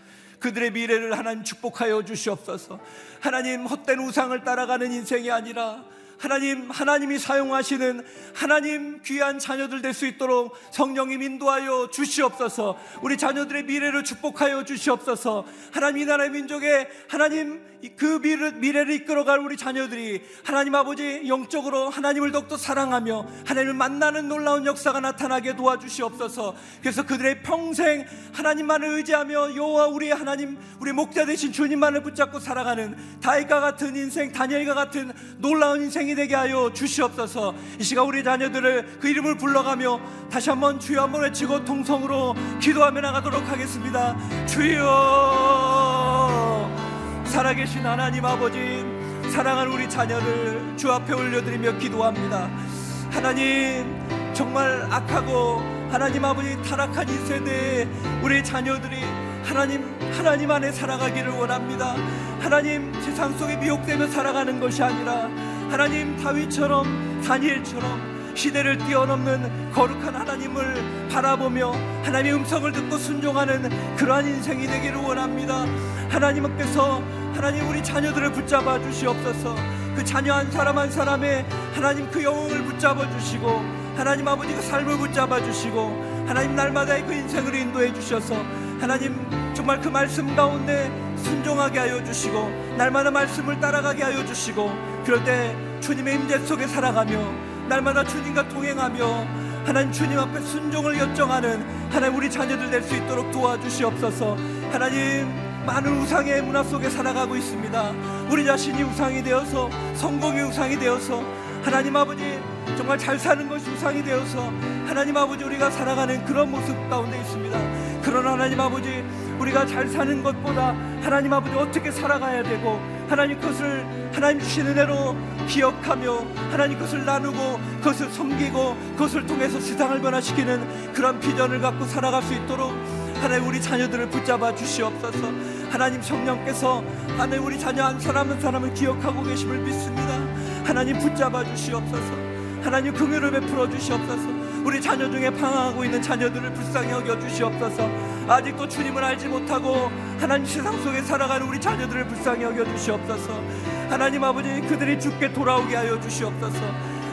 그들의 미래를 하나님 축복하여 주시옵소서. 하나님 헛된 우상을 따라가는 인생이 아니라 하나님, 하나님이 사용하시는 하나님 귀한 자녀들 될 수 있도록 성령님 인도하여 주시옵소서. 우리 자녀들의 미래를 축복하여 주시옵소서. 하나님 이 나라의 민족에 하나님 그 미래, 미래를 이끌어갈 우리 자녀들이 하나님 아버지 영적으로 하나님을 더욱더 사랑하며 하나님을 만나는 놀라운 역사가 나타나게 도와주시옵소서. 그래서 그들의 평생 하나님만을 의지하며 여호와 우리 하나님 우리 목자 되신 주님만을 붙잡고 살아가는 다윗과 같은 인생, 다니엘과 같은 놀라운 인생이 되게 하여 주시옵소서. 이 시간 우리 자녀들을 그 이름을 불러가며 다시 한번 주여 한번 외치고 통성으로 기도하며 나가도록 하겠습니다. 주여. 살아계신 하나님 아버지 사랑하는 우리 자녀를 주 앞에 올려드리며 기도합니다 하나님 정말 악하고 하나님 아버지 타락한 이 세대에 우리 자녀들이 하나님 하나님 안에 살아가기를 원합니다 하나님 세상 속에 미혹되며 살아가는 것이 아니라 하나님 다윗처럼 다니엘처럼 시대를 뛰어넘는 거룩한 하나님을 바라보며 하나님의 음성을 듣고 순종하는 그러한 인생이 되기를 원합니다. 하나님께서 하나님 우리 자녀들을 붙잡아 주시옵소서. 그 자녀 한 사람 한 사람의 하나님 그 영혼을 붙잡아 주시고 하나님 아버지 그 삶을 붙잡아 주시고 하나님 날마다의 그 인생을 인도해 주셔서 하나님 정말 그 말씀 가운데 순종하게 하여 주시고 날마다 말씀을 따라가게 하여 주시고 그럴 때 주님의 임재 속에 살아가며 날마다 주님과 동행하며 하나님 주님 앞에 순종을 결정하는 하나님 우리 자녀들 될 수 있도록 도와주시옵소서. 하나님 많은 우상의 문화 속에 살아가고 있습니다. 우리 자신이 우상이 되어서 성공이 우상이 되어서 하나님 아버지 정말 잘 사는 것이 우상이 되어서 하나님 아버지 우리가 살아가는 그런 모습 가운데 있습니다. 그러나 하나님 아버지 우리가 잘 사는 것보다 하나님 아버지 어떻게 살아가야 되고 하나님 것을 하나님 주시는 대로 기억하며 하나님 것을 나누고 그것을 섬기고 그것을 통해서 세상을 변화시키는 그런 비전을 갖고 살아갈 수 있도록 하나님 우리 자녀들을 붙잡아 주시옵소서. 하나님 성령께서 하나님 우리 자녀 한 사람 한 사람을 기억하고 계심을 믿습니다. 하나님 붙잡아 주시옵소서. 하나님 긍휼을 베풀어 주시옵소서 우리 자녀 중에 방황하고 있는 자녀들을 불쌍히 여겨 주시옵소서. 아직도 주님을 알지 못하고 하나님 세상 속에 살아가는 우리 자녀들을 불쌍히 여겨 주시옵소서. 하나님 아버지 그들이 죽게 돌아오게 하여 주시옵소서.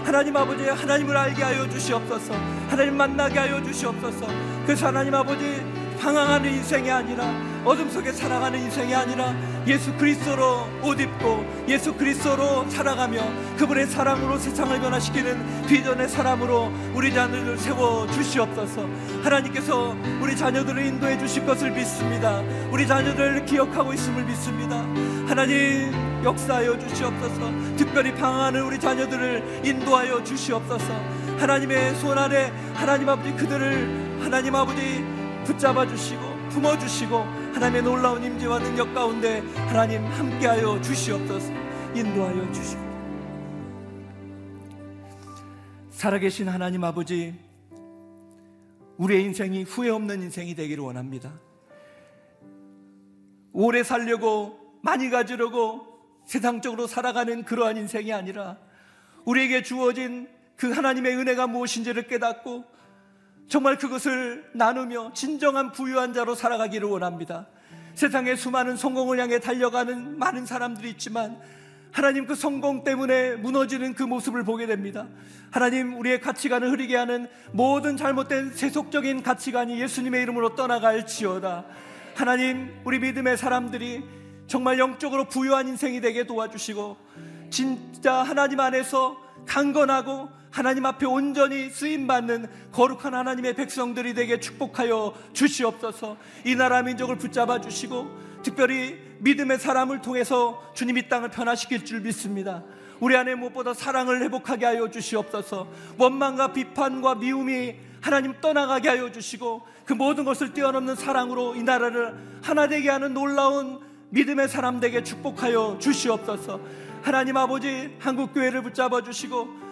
하나님 아버지 하나님을 알게 하여 주시옵소서. 하나님 만나게 하여 주시옵소서. 그래서 하나님 아버지 방황하는 인생이 아니라 어둠 속에 살아가는 인생이 아니라 예수 그리스도로 옷 입고 예수 그리스도로 살아가며 그분의 사랑으로 세상을 변화시키는 비전의 사람으로 우리 자녀들을 세워 주시옵소서. 하나님께서 우리 자녀들을 인도해 주실 것을 믿습니다. 우리 자녀들을 기억하고 있음을 믿습니다. 하나님 역사하여 주시옵소서 특별히 방황하는 우리 자녀들을 인도하여 주시옵소서 하나님의 손 아래 하나님 아버지 그들을 하나님 아버지 붙잡아 주시고 품어 주시고 하나님의 놀라운 임재와 능력 가운데 하나님 함께하여 주시옵소서 인도하여 주시옵소서 살아계신 하나님 아버지 우리의 인생이 후회 없는 인생이 되기를 원합니다. 오래 살려고 많이 가지려고 세상적으로 살아가는 그러한 인생이 아니라 우리에게 주어진 그 하나님의 은혜가 무엇인지를 깨닫고 정말 그것을 나누며 진정한 부유한 자로 살아가기를 원합니다. 세상에 수많은 성공을 향해 달려가는 많은 사람들이 있지만 하나님 그 성공 때문에 무너지는 그 모습을 보게 됩니다. 하나님 우리의 가치관을 흐리게 하는 모든 잘못된 세속적인 가치관이 예수님의 이름으로 떠나갈지어다. 하나님 우리 믿음의 사람들이 정말 영적으로 부유한 인생이 되게 도와주시고 진짜 하나님 안에서 강건하고 하나님 앞에 온전히 쓰임 받는 거룩한 하나님의 백성들이 되게 축복하여 주시옵소서. 이 나라 민족을 붙잡아 주시고 특별히 믿음의 사람을 통해서 주님 이 땅을 변화시킬 줄 믿습니다. 우리 안에 무엇보다 사랑을 회복하게 하여 주시옵소서. 원망과 비판과 미움이 하나님 떠나가게 하여 주시고 그 모든 것을 뛰어넘는 사랑으로 이 나라를 하나 되게 하는 놀라운 믿음의 사람 되게 축복하여 주시옵소서. 하나님 아버지 한국 교회를 붙잡아 주시고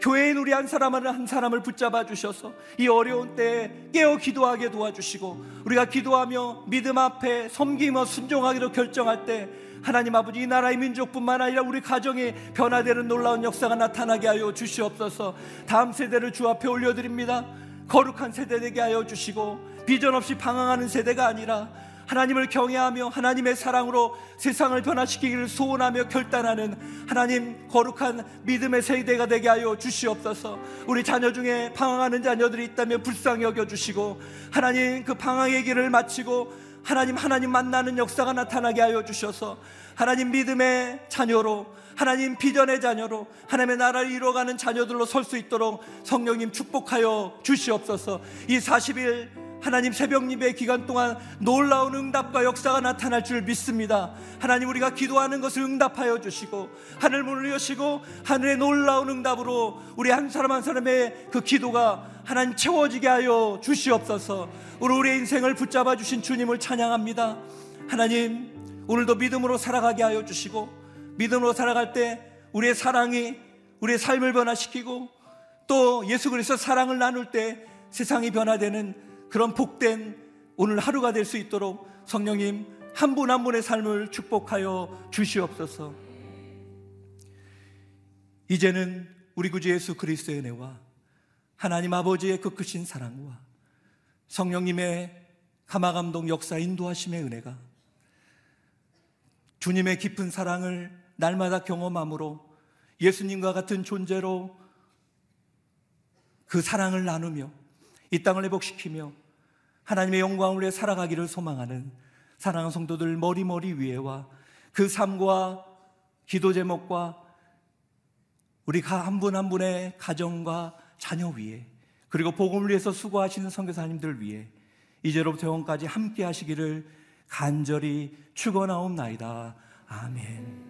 교회인 우리 한 사람 한 사람을 붙잡아 주셔서 이 어려운 때에 깨어 기도하게 도와주시고 우리가 기도하며 믿음 앞에 섬기며 순종하기로 결정할 때 하나님 아버지 이 나라의 민족뿐만 아니라 우리 가정이 변화되는 놀라운 역사가 나타나게 하여 주시옵소서. 다음 세대를 주 앞에 올려드립니다. 거룩한 세대 되게 하여 주시고 비전 없이 방황하는 세대가 아니라 하나님을 경외하며 하나님의 사랑으로 세상을 변화시키기를 소원하며 결단하는 하나님 거룩한 믿음의 세대가 되게 하여 주시옵소서. 우리 자녀 중에 방황하는 자녀들이 있다면 불쌍히 여겨 주시고 하나님 그 방황의 길을 마치고 하나님 하나님 만나는 역사가 나타나게 하여 주셔서 하나님 믿음의 자녀로 하나님 비전의 자녀로 하나님의 나라를 이루어가는 자녀들로 설 수 있도록 성령님 축복하여 주시옵소서. 이 40일 하나님 새벽 예배 기간 동안 놀라운 응답과 역사가 나타날 줄 믿습니다. 하나님 우리가 기도하는 것을 응답하여 주시고 하늘 문을 여시고 하늘의 놀라운 응답으로 우리 한 사람 한 사람의 그 기도가 하나님 채워지게 하여 주시옵소서. 우리 우리의 인생을 붙잡아 주신 주님을 찬양합니다. 하나님 오늘도 믿음으로 살아가게 하여 주시고 믿음으로 살아갈 때 우리의 사랑이 우리의 삶을 변화시키고 또 예수 그리스도 사랑을 나눌 때 세상이 변화되는 그런 복된 오늘 하루가 될 수 있도록 성령님 한분한 분의 삶을 축복하여 주시옵소서. 이제는 우리 구주 예수 그리스도의 은혜와 하나님 아버지의 그 크신 사랑과 성령님의 감화감동 역사 인도하심의 은혜가 주님의 깊은 사랑을 날마다 경험함으로 예수님과 같은 존재로 그 사랑을 나누며 이 땅을 회복시키며 하나님의 영광을 위해 살아가기를 소망하는 사랑하는 성도들 머리머리 위에와 그 삶과 기도 제목과 우리가 한분 한 분의 가정과 자녀 위에 그리고 복음을 위해서 수고하시는 선교사님들 위해 이제로부터 영원까지 함께 하시기를 간절히 축원하옵나이다. 아멘.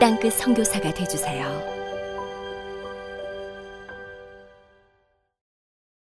땅끝 성교사가 되주세요